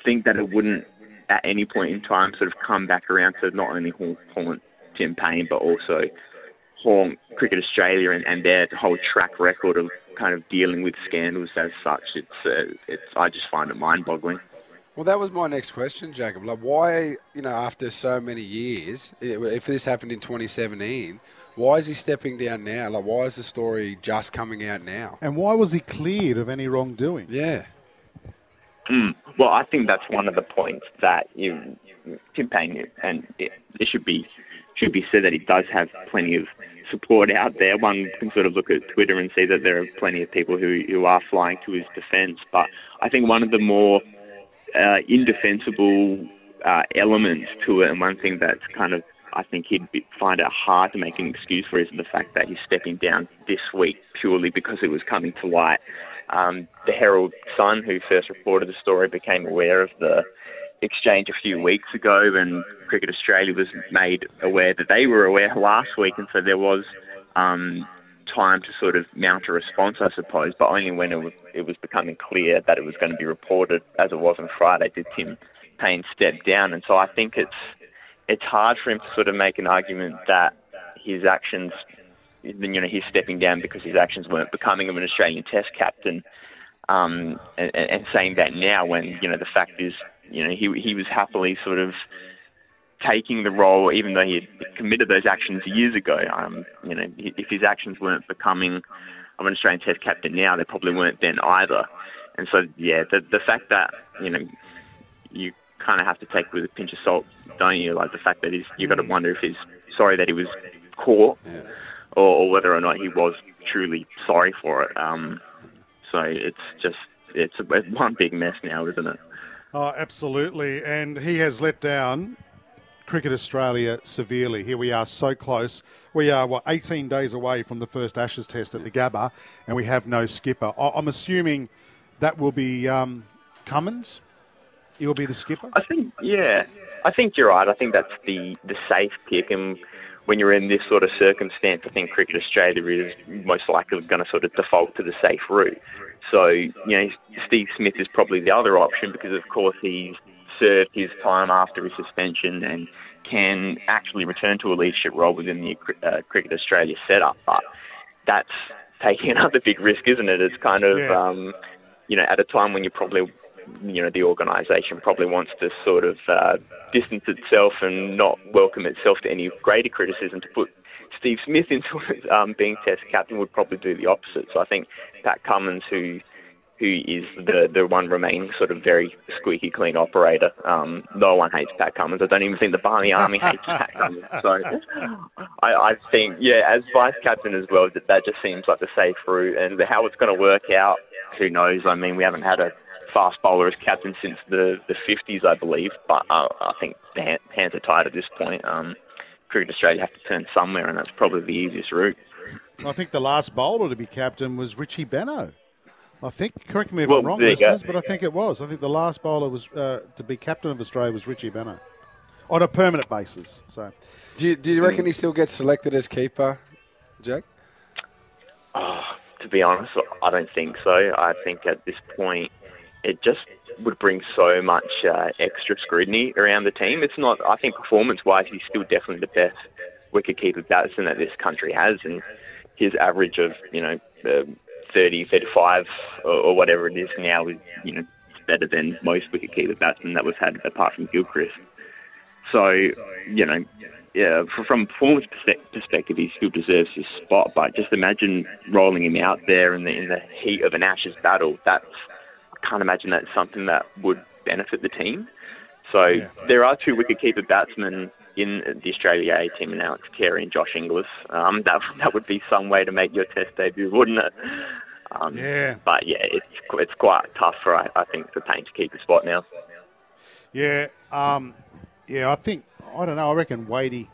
think that it wouldn't at any point in time sort of come back around to not only haunt, Tim Paine, but also haunt Cricket Australia and, and their whole track record of kind of dealing with scandals as such. It's, uh, it's I just find it mind-boggling. Well, that was my next question, Jacob. Like, why, you know, after so many years, if this happened in 2017, why is he stepping down now? Like, why is the story just coming out now? And why was he cleared of any wrongdoing? Yeah. Mm. Well, I think that's one of the points that you, Tim Paine, and it, it should be should be said that he does have plenty of support out there. One can sort of look at Twitter and see that there are plenty of people who, who are flying to his defence. But I think one of the more uh, indefensible uh, elements to it, and one thing that's kind of I think he'd be, find it hard to make an excuse for is the fact that he's stepping down this week purely because it was coming to light. Um, the Herald Sun, who first reported the story, became aware of the exchange a few weeks ago, and Cricket Australia was made aware that they were aware last week, and so there was um, time to sort of mount a response, I suppose, but only when it was, it was becoming clear that it was going to be reported, as it was on Friday, did Tim Paine step down. And so I think it's it's hard for him to sort of make an argument that his actions, you know, he's stepping down because his actions weren't becoming of an Australian Test captain, um, and, and saying that now when you know the fact is, you know, he he was happily sort of taking the role, even though he had committed those actions years ago. Um, you know, if his actions weren't becoming of an Australian Test captain now, they probably weren't then either. And so, yeah, the the fact that you know you kind of have to take with a pinch of salt, don't you? Like the fact that he's you've got to wonder if he's sorry that he was caught, Yeah. or, or whether or not he was truly sorry for it. Um, so it's just it's a, it's one big mess now, isn't it? Oh, absolutely. And he has let down Cricket Australia severely. Here we are so close. We are, what, 18 days away from the first Ashes test at the Gabba, and we have no skipper. I'm assuming that will be um, Cummins. He'll be the skipper. I think, yeah, I think you're right. I think that's the, the safe pick. And when you're in this sort of circumstance, I think Cricket Australia is most likely going to sort of default to the safe route. So, you know, Steve Smith is probably the other option because, of course, he's served his time after his suspension and can actually return to a leadership role within the uh, Cricket Australia setup. But that's taking another big risk, isn't it? It's kind of, Yeah. um, you know, at a time when you probably you know the organisation probably wants to sort of uh, distance itself and not welcome itself to any greater criticism. To put Steve Smith into um, being Test captain would probably do the opposite. So I think Pat Cummins, who who is the the one remaining sort of very squeaky clean operator. Um, no one hates Pat Cummins. I don't even think the Barmy Army hates Pat Cummins. So I, I think, yeah, as vice captain as well, that that just seems like the safe route. And how it's going to work out, who knows? I mean, we haven't had a fast bowler as captain since the, the 50s, I believe. But uh, I think the hands are tied at this point. Um, Cricket Australia have to turn somewhere, and that's probably the easiest route. I think the last bowler to be captain was Richie Benaud. I think, correct me if Well, I'm wrong, there you go. listeners, but I think it was. I think the last bowler was uh, to be captain of Australia was Richie Benaud on a permanent basis. So, Do you, do you reckon he still gets selected as keeper, Jack? to be honest, I don't think so. I think at this point, it just would bring so much uh, extra scrutiny around the team. It's not, I think, performance wise, he's still definitely the best wicketkeeper batsman that this country has. And his average of, you know, uh, 30, 35 or, or whatever it is now is, you know, better than most wicketkeeper batsmen that we've had apart from Gilchrist. So, you know, yeah, from performance perspective, he still deserves his spot. But just imagine rolling him out there in the in the heat of an Ashes battle. That's can't imagine that's something that would benefit the team. So there are two wicketkeeper batsmen in the Australia A team, and Alex Carey and Josh Inglis. Um, that that would be some way to make your Test debut, wouldn't it? Um, Yeah. But yeah, it's it's quite tough for I, I think for Paine to keep his spot now. yeah, um, yeah, I think I don't know. I reckon Wadey.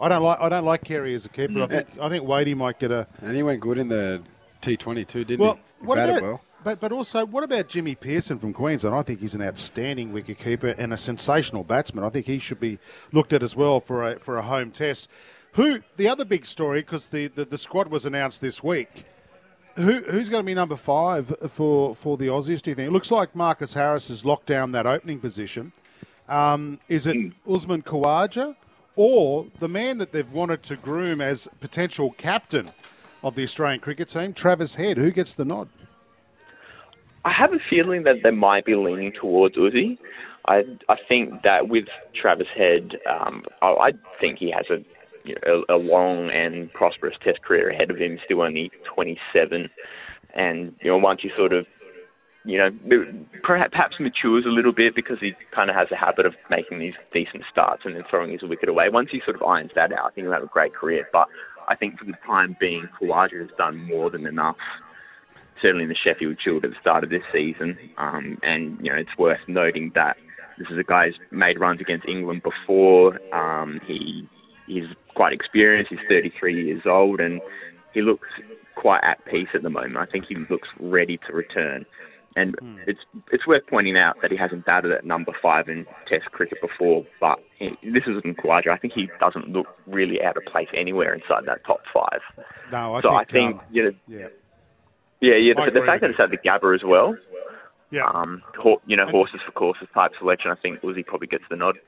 I don't like I don't like Carey as a keeper. I think I think Wadey might get a And he went good in the T20 too, didn't well. he? He What about well. But but also what about Jimmy Peirson from Queensland? I think he's an outstanding wicketkeeper and a sensational batsman. I think he should be looked at as well for a for a home test. Who the other big story because the, the the squad was announced this week. Who, who's going to be number five for, for the Aussies, do you think? It looks like Marcus Harris has locked down that opening position. Um, is it Usman Khawaja or the man that they've wanted to groom as potential captain of the Australian cricket team, Travis Head? Who gets the nod? I have a feeling that they might be leaning towards Uzi. I I think that with Travis Head, um, I, I think he has a, you know, a a long and prosperous Test career ahead of him. Still only 27, and you know once he sort of you know, perhaps, perhaps matures a little bit because he kind of has a habit of making these decent starts and then throwing his wicket away. Once he sort of irons that out, I think he'll have a great career. But I think for the time being, Khawaja has done more than enough. Certainly in the Sheffield Shield at the start of this season, um, and you know it's worth noting that this is a guy who's made runs against England before. Um, he he's quite experienced. He's 33 years old, and he looks quite at peace at the moment. I think he looks ready to return. And it's it's worth pointing out that he hasn't batted at number five in Test cricket before, but he, this is in Khawaja. I think he doesn't look really out of place anywhere inside that top five. No, I so think. I think um, you know, yeah. Yeah, yeah. The, the fact that it's at the Gabba as well, Yeah. um, you know, horses for courses type selection. I think Uzi probably gets the nod.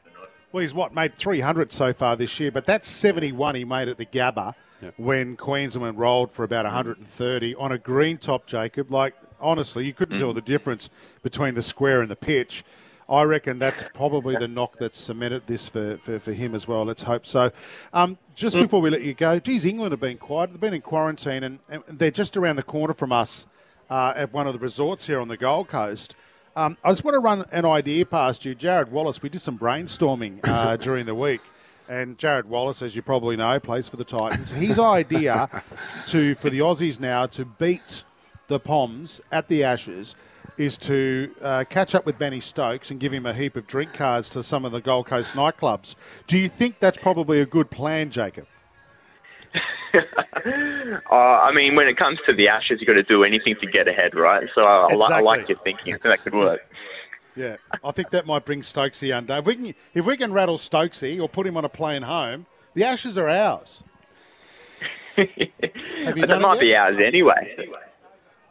Well, he's what made 300 so far this year, but that's 71 he made at the Gabba when Queensland rolled for about 130 on a green top. Jacob, like honestly, you couldn't tell the difference between the square and the pitch. I reckon that's probably the knock that cemented this for, for, for him as well. Let's hope so. Um, just before we let you go, geez, England have been quiet. They've been in quarantine, and, and they're just around the corner from us uh, at one of the resorts here on the Gold Coast. Um, I just want to run an idea past you. Jared Wallace, we did some brainstorming uh, during the week. And Jared Wallace, as you probably know, plays for the Titans. His idea to for the Aussies now to beat the Poms at the Ashes is to uh, catch up with Benny Stokes and give him a heap of drink cards to some of the Gold Coast nightclubs. Do you think that's probably a good plan, Jacob? Uh, I mean, when it comes to the Ashes, you've got to do anything to get ahead, right? So I, I, I like your thinking. I think that could work. Yeah, I think that might bring Stokesy undone. If we can, if we can rattle Stokesy or put him on a plane home, the Ashes are ours. Have you But that done it might yet? be ours anyway.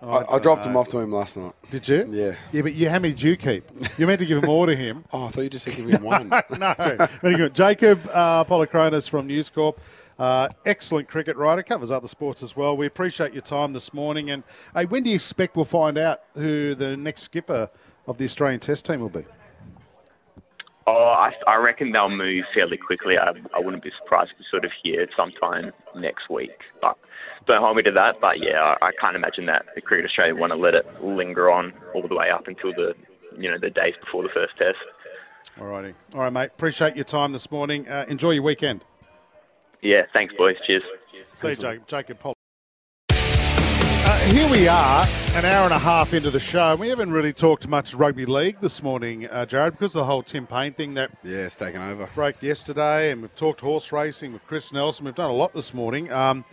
I, I dropped him off to him last night. Did you? Yeah. Yeah, but you, how many did you keep? You meant to give them all to him. Oh, I thought you just said give him one. no. Very good. Jacob uh, Polychronis from News Corp. Uh, excellent cricket writer, covers other sports as well. We appreciate your time this morning. And hey, when do you expect we'll find out who the next skipper of the Australian Test team will be? Oh, I, I reckon they'll move fairly quickly. I, I wouldn't be surprised to sort of hear it sometime next week. But don't hold me to that. But yeah, I, I can't imagine that the Cricket Australia want to let it linger on all the way up until the you know the days before the first test. All righty. All right, mate. Appreciate your time this morning. Uh, enjoy your weekend. Yeah, thanks, boys. Cheers. See you, Jacob, Jacob Poll. Uh, here we are, an hour and a half into the show. We haven't really talked much rugby league this morning, uh, Jared, because of the whole Tim Paine thing that yeah, it's taken over. broke yesterday, and we've talked horse racing with Chris Nelson. We've done a lot this morning. Um,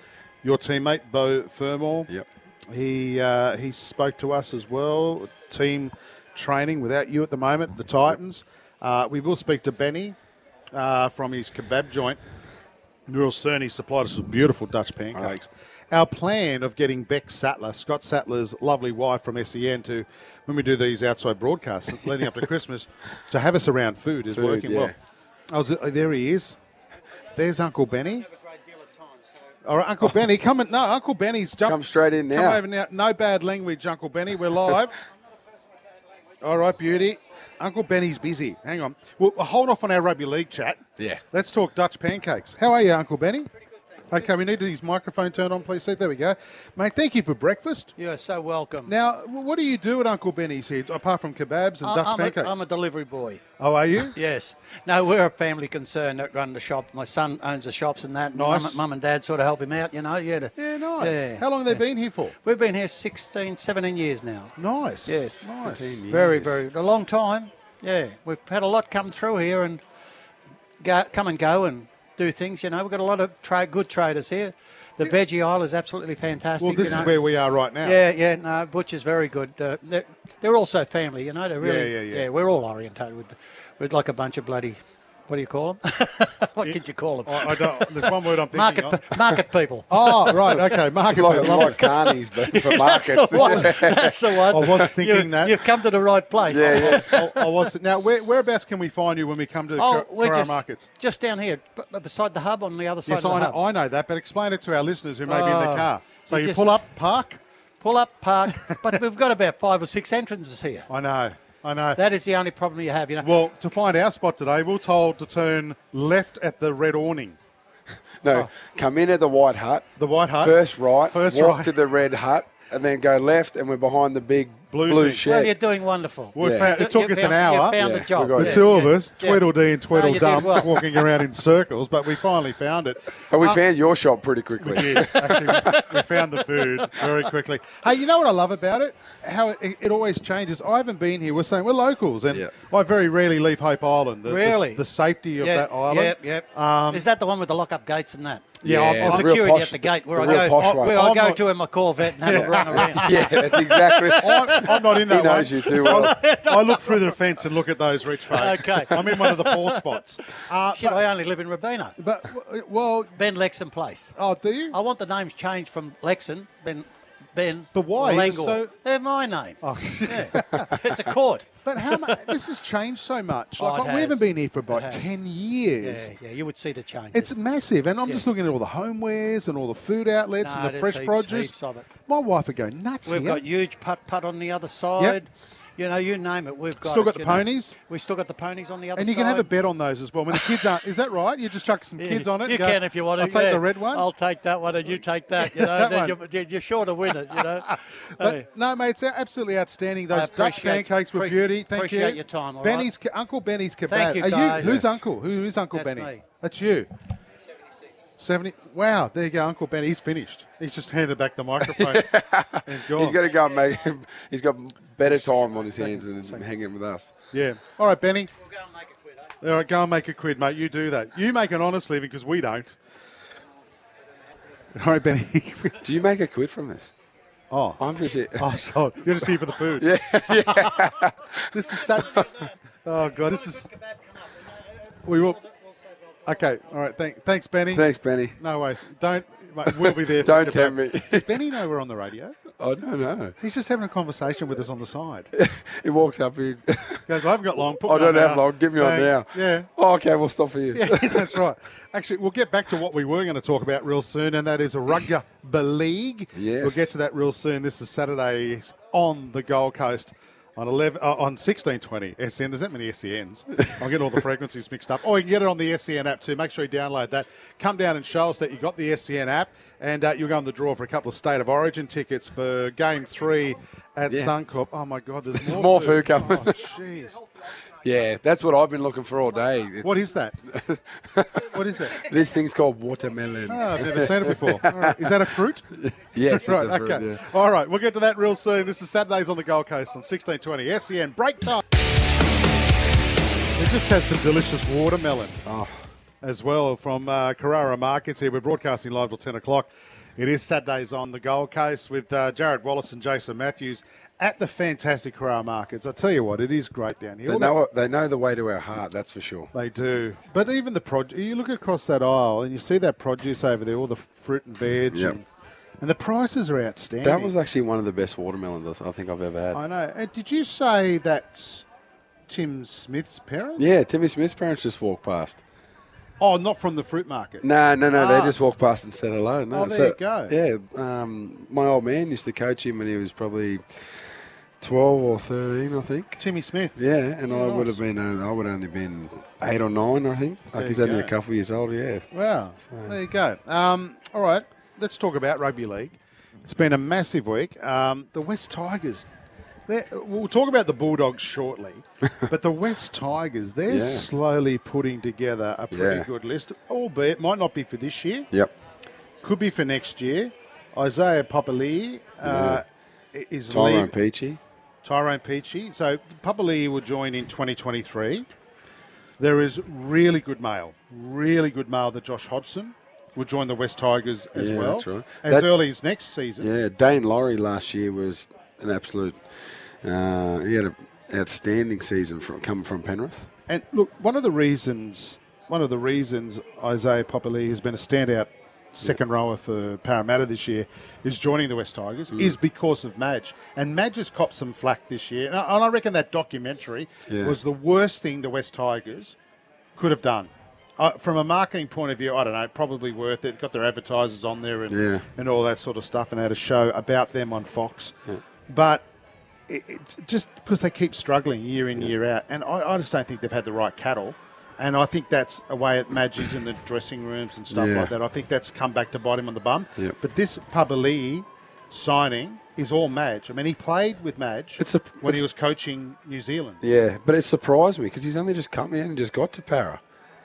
your teammate Beau Fermor, Yep. he uh, he spoke to us as well. Team training without you at the moment, the Titans. Uh, we will speak to Benny uh, from his kebab joint. Nurul Cerny supplied us with beautiful Dutch pancakes. Our plan of getting Beck Sattler, Scott Sattler's lovely wife from SEN, to when we do these outside broadcasts leading up to Christmas, to have us around food is Food, working yeah. well. Oh, oh, there he is. There's Uncle Benny. All right, Uncle Benny, come in. No, Uncle Benny's jump. Come straight in now. Come now. over now. No bad language, Uncle Benny. We're live. All right, beauty. Uncle Benny's busy. Hang on. Well, hold off on our rugby league chat. Yeah. Let's talk Dutch pancakes. How are you, Uncle Benny? Okay, we need his microphone turned on, please. See, there we go, mate. Thank you for breakfast. You're so welcome. Now, what do you do at Uncle Benny's here, apart from kebabs and I- Dutch I'm, pancakes? a, I'm a delivery boy. oh, are you? Yes. No, we're a family concern that run the shop. My son owns the shops and that. and Nice. Mum, mum and dad sort of help him out, you know. Yeah. to- Yeah, nice. Yeah. How long have they been here for? We've been here 16, 17 years now. Nice. Yes. Nice. Very, very a long time. Yeah, we've had a lot come through here and go, come and go and do things. You know, we've got a lot of trade, good traders here. The veggie aisle is absolutely fantastic. Well, this you know. is where we are right now. Yeah, yeah, no, Butcher's very good. Uh, they're, they're also family, you know. They're really, Yeah, yeah, yeah. we're all orientated with, with like a bunch of bloody, what do you call them? what could you call them? I, I don't. There's one word I'm thinking market, of. market people. Oh, right. Okay. Market. Like, people. like carnies, but for markets. That's the one. That's the one. I was thinking you, that. You've come to the right place. Yeah, yeah. I, I was now. Where, whereabouts can we find you when we come to the Oh, Cor- we're Carrara just, markets? just down here, b- b- beside the hub on the other side Yes, of the I know, hub. I know that, but explain it to our listeners who may be in the Oh, car. So you you just- pull up, park. Pull up, park. but we've got about five or six entrances here. I know, I know. That is the only problem you have, you know. well, to find our spot today, we're told to turn left at the red awning, No, oh. come in at the white hut. the white hut. First right. First walk right. to the red hut. and then go left, and we're behind the big Blue blue, thing. shed. Well, you're doing wonderful. We Yeah. found, it took You us an hour. You found Yeah, the job. we got The Yeah. two of Yeah. us, Yeah. Tweedledee and No, you Tweedledum, well. walking around in circles, but we finally found it. but we Uh, found your shop pretty quickly. We did. Actually, we- we found the food very quickly. Hey, you know what I love about it? How it, it always changes. I haven't been here. We're saying we're locals, and Yeah. I very rarely leave Hope Island. The, the- Really? the, safety of Yeah, that island. Yep, yep. Um, Is that the one with the lock-up gates and that? Yeah, Yeah, I'm- it's Or a real security posh- at the gate where the I go, posh one. where I go not- to in my Corvette and have a run around. yeah, that's exactly. I'm, I'm not in that He knows one. you too well. I look through the fence and look at those rich folks. Okay. I'm in one of the poor spots. Uh, Shit, but, I only live in Robina. but, well, Ben Lexon Place. oh, do you? I want the names changed from Lexon, Ben, Ben. But why? So- They're my name. Oh. Yeah. it's a court. But how much? this has changed so much. Oh, Like we haven't been here for about ten years. Yeah, yeah, you would see the change. It's massive, and I'm Yeah. just looking at all the homewares and all the food outlets No, and the fresh heaps- produce. heaps. My wife would go nuts We've here. got huge putt putt on the other side. You know, you name it. We've got Still it, got the you know. ponies? We still got the ponies on the other side. and you side. can have a bet on those as well. When the kids aren't, is that right? You just chuck some Yeah, kids on it. You go, can if you want to. I'll take yeah. the red one. I'll take that one, and you take that. You know, that you're, you're sure to win it. You know. But Hey. no, mate, it's absolutely outstanding. Those Dutch pancakes were pre- beauty. Thank appreciate you. your time, all Benny's Uncle Benny's kebab. Thank you, Are guys. who's Yes. uncle? Who is Uncle That's Benny? me. That's you. 70. Wow, there you go, Uncle Benny. He's finished. He's just handed back the microphone. He's gone. He's got to go and make. He's got better time on his hands than hanging with us. Yeah. All right, Benny. We'll go and make a quid. eh? All right, go and make a quid, mate. You do that. You make an honest living because we don't. All right, Benny. Do you make a quid from this? oh. I'm just. here- Oh, so you're just here for the food. Yeah, This is sad. Oh god, this is. We will. Okay. All right. Thank, thanks, Benny. Thanks, Benny. No worries. Don't. Mate, we'll be there. for Don't kebab. me. Does Benny know we're on the radio? I don't know. He's just having a conversation with us on the side. He walks up He Goes, I haven't got long. Put I don't have now." long. Give me on now. Yeah. Oh, okay, we'll stop for you. Yeah, that's right. Actually, we'll get back to what we were going to talk about real soon, and that is a rugby league. Yes. We'll get to that real soon. This is Saturday on the Gold Coast on 11 uh, on 1620 SEN. There's that many SENs. I'm getting all the frequencies mixed up. Oh, you can get it on the SEN app too. Make sure you download that. Come down and show us that you got the SEN app, and uh, you'll go in the draw for a couple of State of Origin tickets for Game Three at Yeah. Suncorp. Oh my God, there's, There's more, more food coming. Oh, jeez. Yeah, that's what I've been looking for all day. It's- What is that? what is it? This thing's called watermelon. Oh, I've never seen it before. All right. Is that a fruit? yes, it's right, a fruit, okay. yeah. All right, we'll get to that real soon. This is Saturdays on the Gold Coast on 1620 SEN. Break time. We just had some delicious watermelon Oh, as well from uh, Carrara Markets here. We're broadcasting live till 10 o'clock. It is Saturdays on the Gold Coast with uh, Jared Wallace and Jason Matthews at the fantastic Carrara Markets. I tell you what, it is great down here. they know they know the way to our heart. That's for sure. They do. But even the produce, you look across that aisle and you see that produce over there, all the fruit and veg, Yep. and, and the prices are outstanding. That was actually one of the best watermelons I think I've ever had. I know. And did you say that's Tim Smith's parents? Yeah, Timmy Smith's parents just walked past. Oh, not from the fruit market. No, no, no. Ah. They just walked past and said hello. No, Oh, there you go. Yeah, um, my old man used to coach him when he was probably twelve or thirteen, I think. Timmy Smith. Yeah, and I Oh, would have been. Uh, I would have only been eight or nine, I think. Like There he's only go. a couple of years old. Yeah. Wow. There you go. Um, all right. Let's talk about rugby league. It's been a massive week. Um, the West Tigers, we'll talk about the Bulldogs shortly, but the West Tigers, they're Yeah. slowly putting together a pretty Yeah. good list, albeit might not be for this year. Yep. Could be for next year. Isaiah Papali uh, is Tyrone leave- Peachey. Tyrone Peachey. So Papali will join in 2023. There is really good mail, really good mail that Josh Hodson will join the West Tigers as Yeah, well that's right. as That- early as next season. Yeah, Daine Laurie last year was an absolute. Uh, he had an outstanding season from coming from Penrith. And look, one of the reasons, one of the reasons Isaiah Papali has been a standout second rower for Parramatta this year is joining the West Tigers Mm. is because of Madge. And Madge has copped some flack this year. And I, and I reckon that documentary Yeah. was the worst thing the West Tigers could have done. Uh, from a marketing point of view, I don't know, probably worth it. Got their advertisers on there and, Yeah. and all that sort of stuff, and they had a show about them on Fox. But it, it, just because they keep struggling year in, year out, and I, I just don't think they've had the right cattle. And I think that's a way at Madge's in the dressing rooms and stuff Yeah. like that. I think that's come back to bite him on the bum. Yep. But this Papali signing is all Madge. I mean, he played with Madge It's a- when he was coaching New Zealand. Yeah, but it surprised me because he's only just come in and just got to para.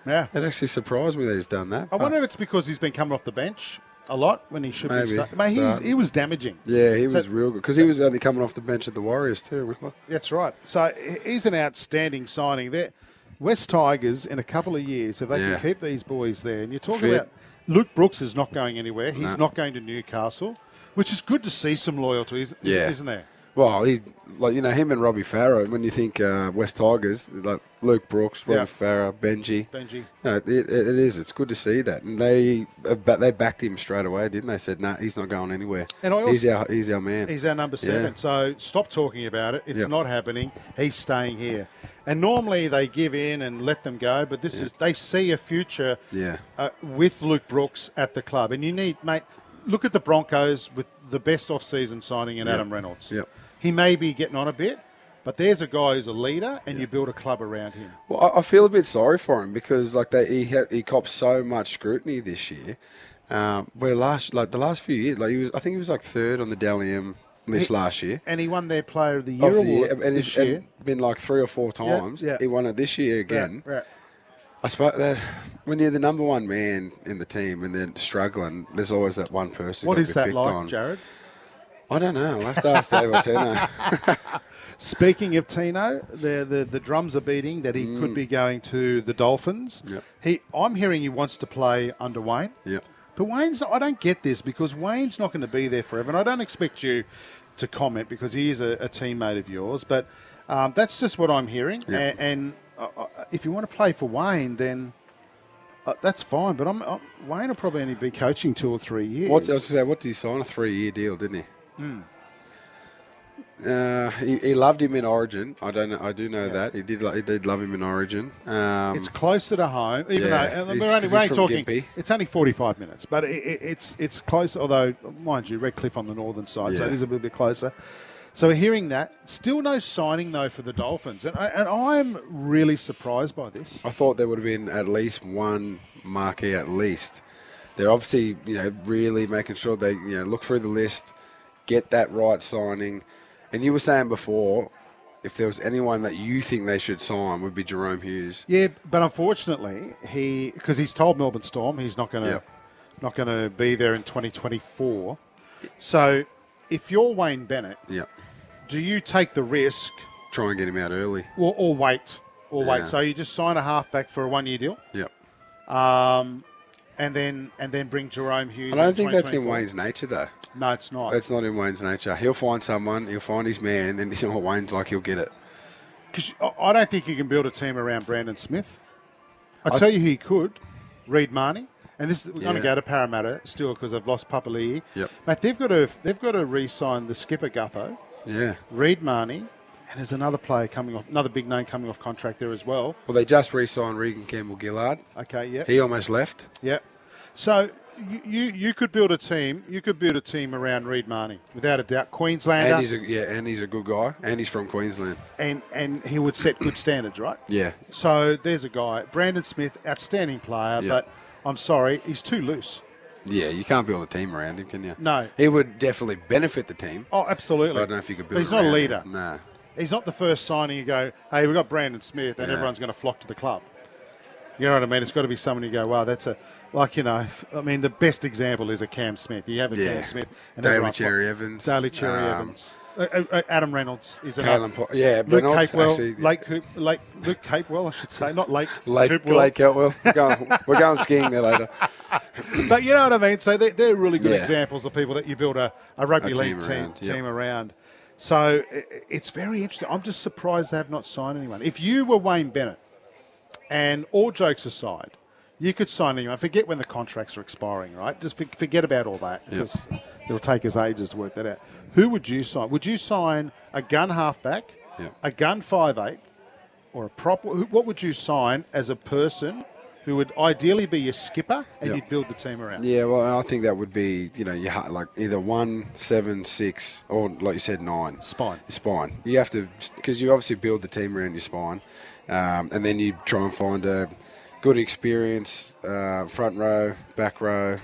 Yeah. It actually surprised me that he's done that. I but- wonder if it's because he's been coming off the bench a lot when he should Maybe. be. Start- Mate, he's, Start. he was damaging. Yeah, he So- was real good because he was only coming off the bench at the Warriors too. Remember? That's right. So he's an outstanding signing. There, West Tigers in a couple of years, if they Yeah. can keep these boys there, and you're talking Fit. about Luke Brooks is not going anywhere. He's No. not going to Newcastle, which is good to see some loyalty, isn't, Yeah. isn't there? Well, he's like you know him and Robbie Farah. When you think uh, West Tigers, like Luke Brooks, Robbie Yeah. Farah, Benji. Benji. No, it, it, it is. It's good to see that, and they uh, but they backed him straight away, didn't they? Said, "No, nah, he's not going anywhere. And I he's our he's our man. He's our number seven. Yeah. So stop talking about it. It's not happening. He's staying here. And normally they give in and let them go, but this is they see a future Yeah. uh, with Luke Brooks at the club. And you need, mate, look at the Broncos with the best off-season signing in. Adam Reynolds. Yep. He may be getting on a bit, but there's a guy who's a leader, and you build a club around him. Well, I, I feel a bit sorry for him because like they, he had, he copped so much scrutiny this year. Um, where last like the last few years, like he was, I think he was like third on the Dally M list He- last year. And he won their Player of the Year Of the year, and this year. and been like three or four times. yeah. He won it this year again. Right, right. I suppose that when you're the number one man in the team and they're struggling, there's always that one person. What be that picked like, on. Jared? I don't know. I'll have to ask Dave Ortino. Speaking of Tino, the, the, the drums are beating that he could be going to the Dolphins. Mm. Yep. He, I'm hearing he wants to play under Wayne. Yep. But Wayne's, I don't get this because Wayne's not going to be there forever. And I don't expect you to comment because he is a, a teammate of yours. But um, that's just what I'm hearing. Yeah. And, and uh, uh, if you want to play for Wayne, then uh, that's fine. But I'm, i Wayne will probably only be coaching two or three years. What's, I was say, what did he sign? A three-year deal, didn't he? Hmm. Uh, he, he loved him in Origin. I don't know. I do know that he did. lo- He did love him in Origin. Um, It's closer to home, even Yeah, though uh, we're only, we're only talking. Gympie. It's only forty-five minutes, but it, it, it's it's close. Although, mind you, Redcliffe on the northern side, so it is a little bit closer. So we're hearing that. Still no signing though for the Dolphins, and I, and I'm really surprised by this. I thought there would have been at least one marquee at least. They're obviously, you know, really making sure they, you know, look through the list, get that right signing. And you were saying before, if there was anyone that you think they should sign, would be Jahrome Hughes. Yeah, but unfortunately, he because he's told Melbourne Storm he's not going to Yep. not going to be there in 2024. So, if you're Wayne Bennett, Yeah, do you take the risk try and get him out early. or, or wait or Yeah. wait? So you just sign a halfback for a one-year deal. Yep. Um, and then and then bring Jahrome Hughes. I don't in think that's in Wayne's nature, though. No, it's not. It's not in Wayne's nature. He'll find someone, he'll find his man, and you know, what Wayne's like, he'll get it. Because I don't think you can build a team around Brandon Smith. I tell you, who he could. Reed Mahoney, and this we're going to go to Parramatta still because they've lost Papali'i. Yep. Mate, they've got to they've got to re-sign the skipper Gutho, Yeah. Reed Mahoney, and there's another player coming off, another big name coming off contract there as well. Well, they just re-signed Reagan Campbell Gillard. Okay, yeah, He almost left. yeah. So you, you you could build a team. You could build a team around Reed Mahoney without a doubt. Queenslander, And he's a yeah, and he's a good guy, and he's from Queensland. and and he would set good standards, right? Yeah, So there's a guy, Brandon Smith, outstanding player, Yeah. but I'm sorry, he's too loose. yeah. You can't build a team around him, can you? No. He would definitely benefit the team. Oh, absolutely. I don't know if you could build. He's not a leader. Him. Nah. He's not the first signing you go, hey, we've got Brandon Smith, and Yeah. everyone's going to flock to the club. You know what I mean? It's got to be someone you go, wow, that's a, like, you know, I mean, the best example is a Cam Smith. You have a Yeah. Cam Smith. Daly everyone Cherry flock- Evans. Daly Cherry um, Evans. Uh, uh, uh, Adam Reynolds is another. Po- yeah, Luke Reynolds, Capewell, actually- Lake, Hoop, Lake, Luke Capewell, I should say, not Lake. Lake, Hoopwell. Lake Outwell. We're going, we're going skiing there later. But you know what I mean. So they're, they're really good Yeah. examples of people that you build a, a rugby A league team team around, team, yep. around. So it's very interesting. I'm just surprised they have not signed anyone. If you were Wayne Bennett, and all jokes aside, you could sign anyone. Forget when the contracts are expiring, right? Just forget about all that because it'll take us ages to work that out. Who would you sign? Would you sign a gun halfback, Yep. a gun five eight, or a prop? What would you sign as a person who would ideally be your skipper and you'd build the team around? Yeah, well, I think that would be, you know, you ha- like either one, seven, six, or like you said, nine. Spine. Your spine. You have to, because you obviously build the team around your spine, um, and then you try and find a good experience, uh, front row, back row,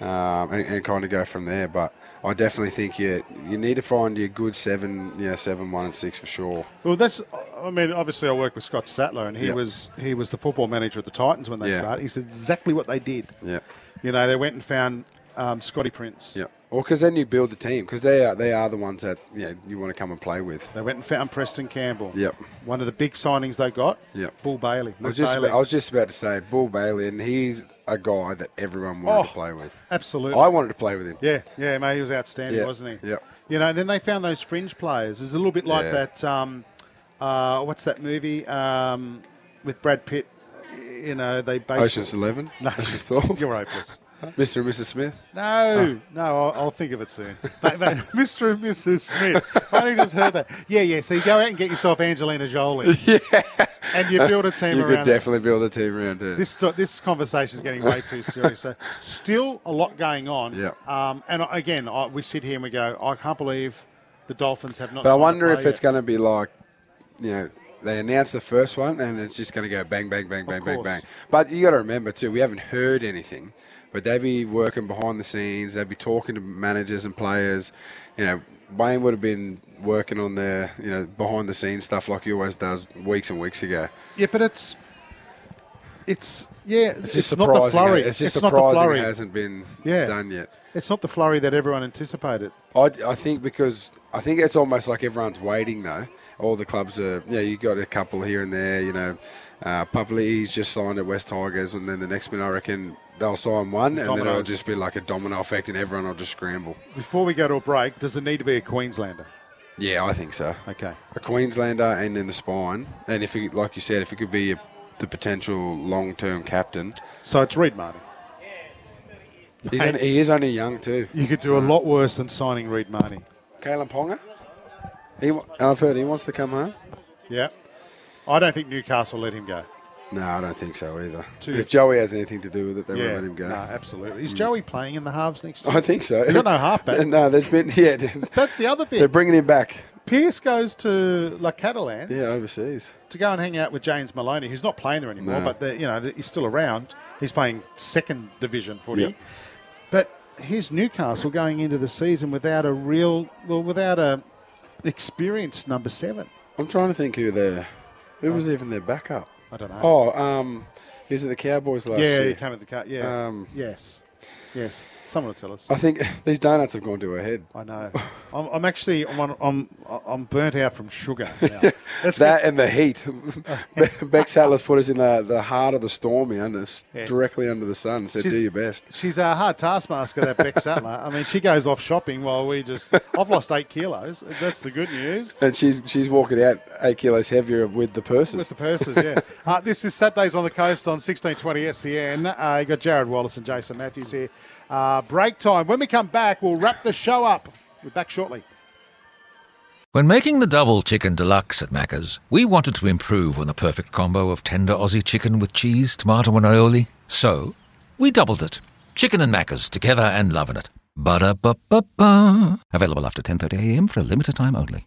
um, and, and kind of go from there. But I definitely think you you need to find your good seven, yeah, seven, one, and six for sure. Well, that's. I mean, obviously, I work with Scott Sattler, and he Yep. was he was the football manager at the Titans when they Yeah. started. He said exactly what they did. Yeah, You know, they went and found um, Scotty Prince. yeah. Well, because then you build the team because they are they are the ones that you know, you want to come and play with. They went and found Preston Campbell. Yep. One of the big signings they got. Yep. Bull Bailey. I was just Bailey. I was just about to say Bull Bailey, and he's a guy that everyone wanted Oh, to play with. Absolutely. I wanted to play with him. Yeah, yeah, mate, he was outstanding, Yeah, wasn't he? yeah. You know, and then they found those fringe players. It's a little bit like Yeah. that. Um, uh, what's that movie um, with Brad Pitt? You know, they basically. Ocean's Eleven. No, Ocean's Twelve. you're hopeless. Mr. and Mrs. Smith. No, no, I'll, I'll think of it soon. But, but Mr. and Mrs. Smith, I only just heard that. Yeah, yeah. So you go out and get yourself Angelina Jolie. Yeah. And you build a team You around You could it. definitely build a team around it. This this conversation is getting way too serious. So still a lot going on. Yeah. Um, and again, I, we sit here and we go, I can't believe the Dolphins have not. But I wonder if it's going to be like, you know, they announce the first one and it's just going to go bang, bang, bang, bang, bang, bang. But you got to remember too, we haven't heard anything. But they'd be working behind the scenes. They'd be talking to managers and players. You know, Wayne would have been working on the you know behind the scenes stuff like he always does weeks and weeks ago. Yeah, but it's it's yeah. It's, It's just not the flurry. It's just not the flurry. it hasn't been Yeah. done yet. It's not the flurry that everyone anticipated. I, I think because I think it's almost like everyone's waiting though. All the clubs are, yeah, you got a couple here and there. You know, uh, Papali's just signed at West Tigers, and then the next minute I reckon they'll sign one, and then it'll just be like a domino effect, and everyone will just scramble. Before we go to a break, does it need to be a Queenslander? Yeah, I think so. Okay. A Queenslander and in the spine, and if it, like you said, if it could be a, the potential long-term captain, So it's Reed Martin. he's only, he is only young too. You could do So- a lot worse than signing Reed Mahoney. Kalyn Ponga. He, I've heard he wants to come home. Yeah. I don't think Newcastle let him go. No, I don't think so either. Two- If Joey has anything to do with it, they yeah. won't let him go. No, absolutely. Is mm. Joey playing in the halves next year? I think so. They got no halfback. no, there's been yeah. That's the other thing. They're bringing him back. Pearce goes to La Catalans Yeah, overseas. to go and hang out with James Maloney, who's not playing there anymore, No. but you know he's still around. He's playing second division footy. Yep. But here's Newcastle going into the season without a real, well, without a experienced number seven. I'm trying to think who their who was even their backup. I don't know. Oh, um, he was at the Cowboys last yeah, year. he came at the car. Yeah. Um, yes. Yes. Someone will tell us. I think these donuts have gone to her head. I know. I'm, I'm actually I'm, on, I'm I'm burnt out from sugar. Now. That and the heat. Beck Sattler's put us in the, the heart of the storm here, under, Yeah. directly under the sun. Said, She's- do your best. She's a hard taskmaster, that Beck Sattler. I mean, she goes off shopping while we just. I've lost eight kilos. That's the good news. And she's she's walking out eight kilos heavier with the purses. With the purses, yeah. uh, this is Saturdays on the Coast on 1620 SEN. Uh, you got Jared Wallace and Jason Matthews here. Uh, break time. When we come back, we'll wrap the show up. We're back shortly. When making the double chicken deluxe at Macca's, we wanted to improve on the perfect combo of tender Aussie chicken with cheese, tomato, and aioli. So, we doubled it. Chicken and Macca's together and loving it. Ba-da-ba-ba-ba. Available after 10.30am for a limited time only.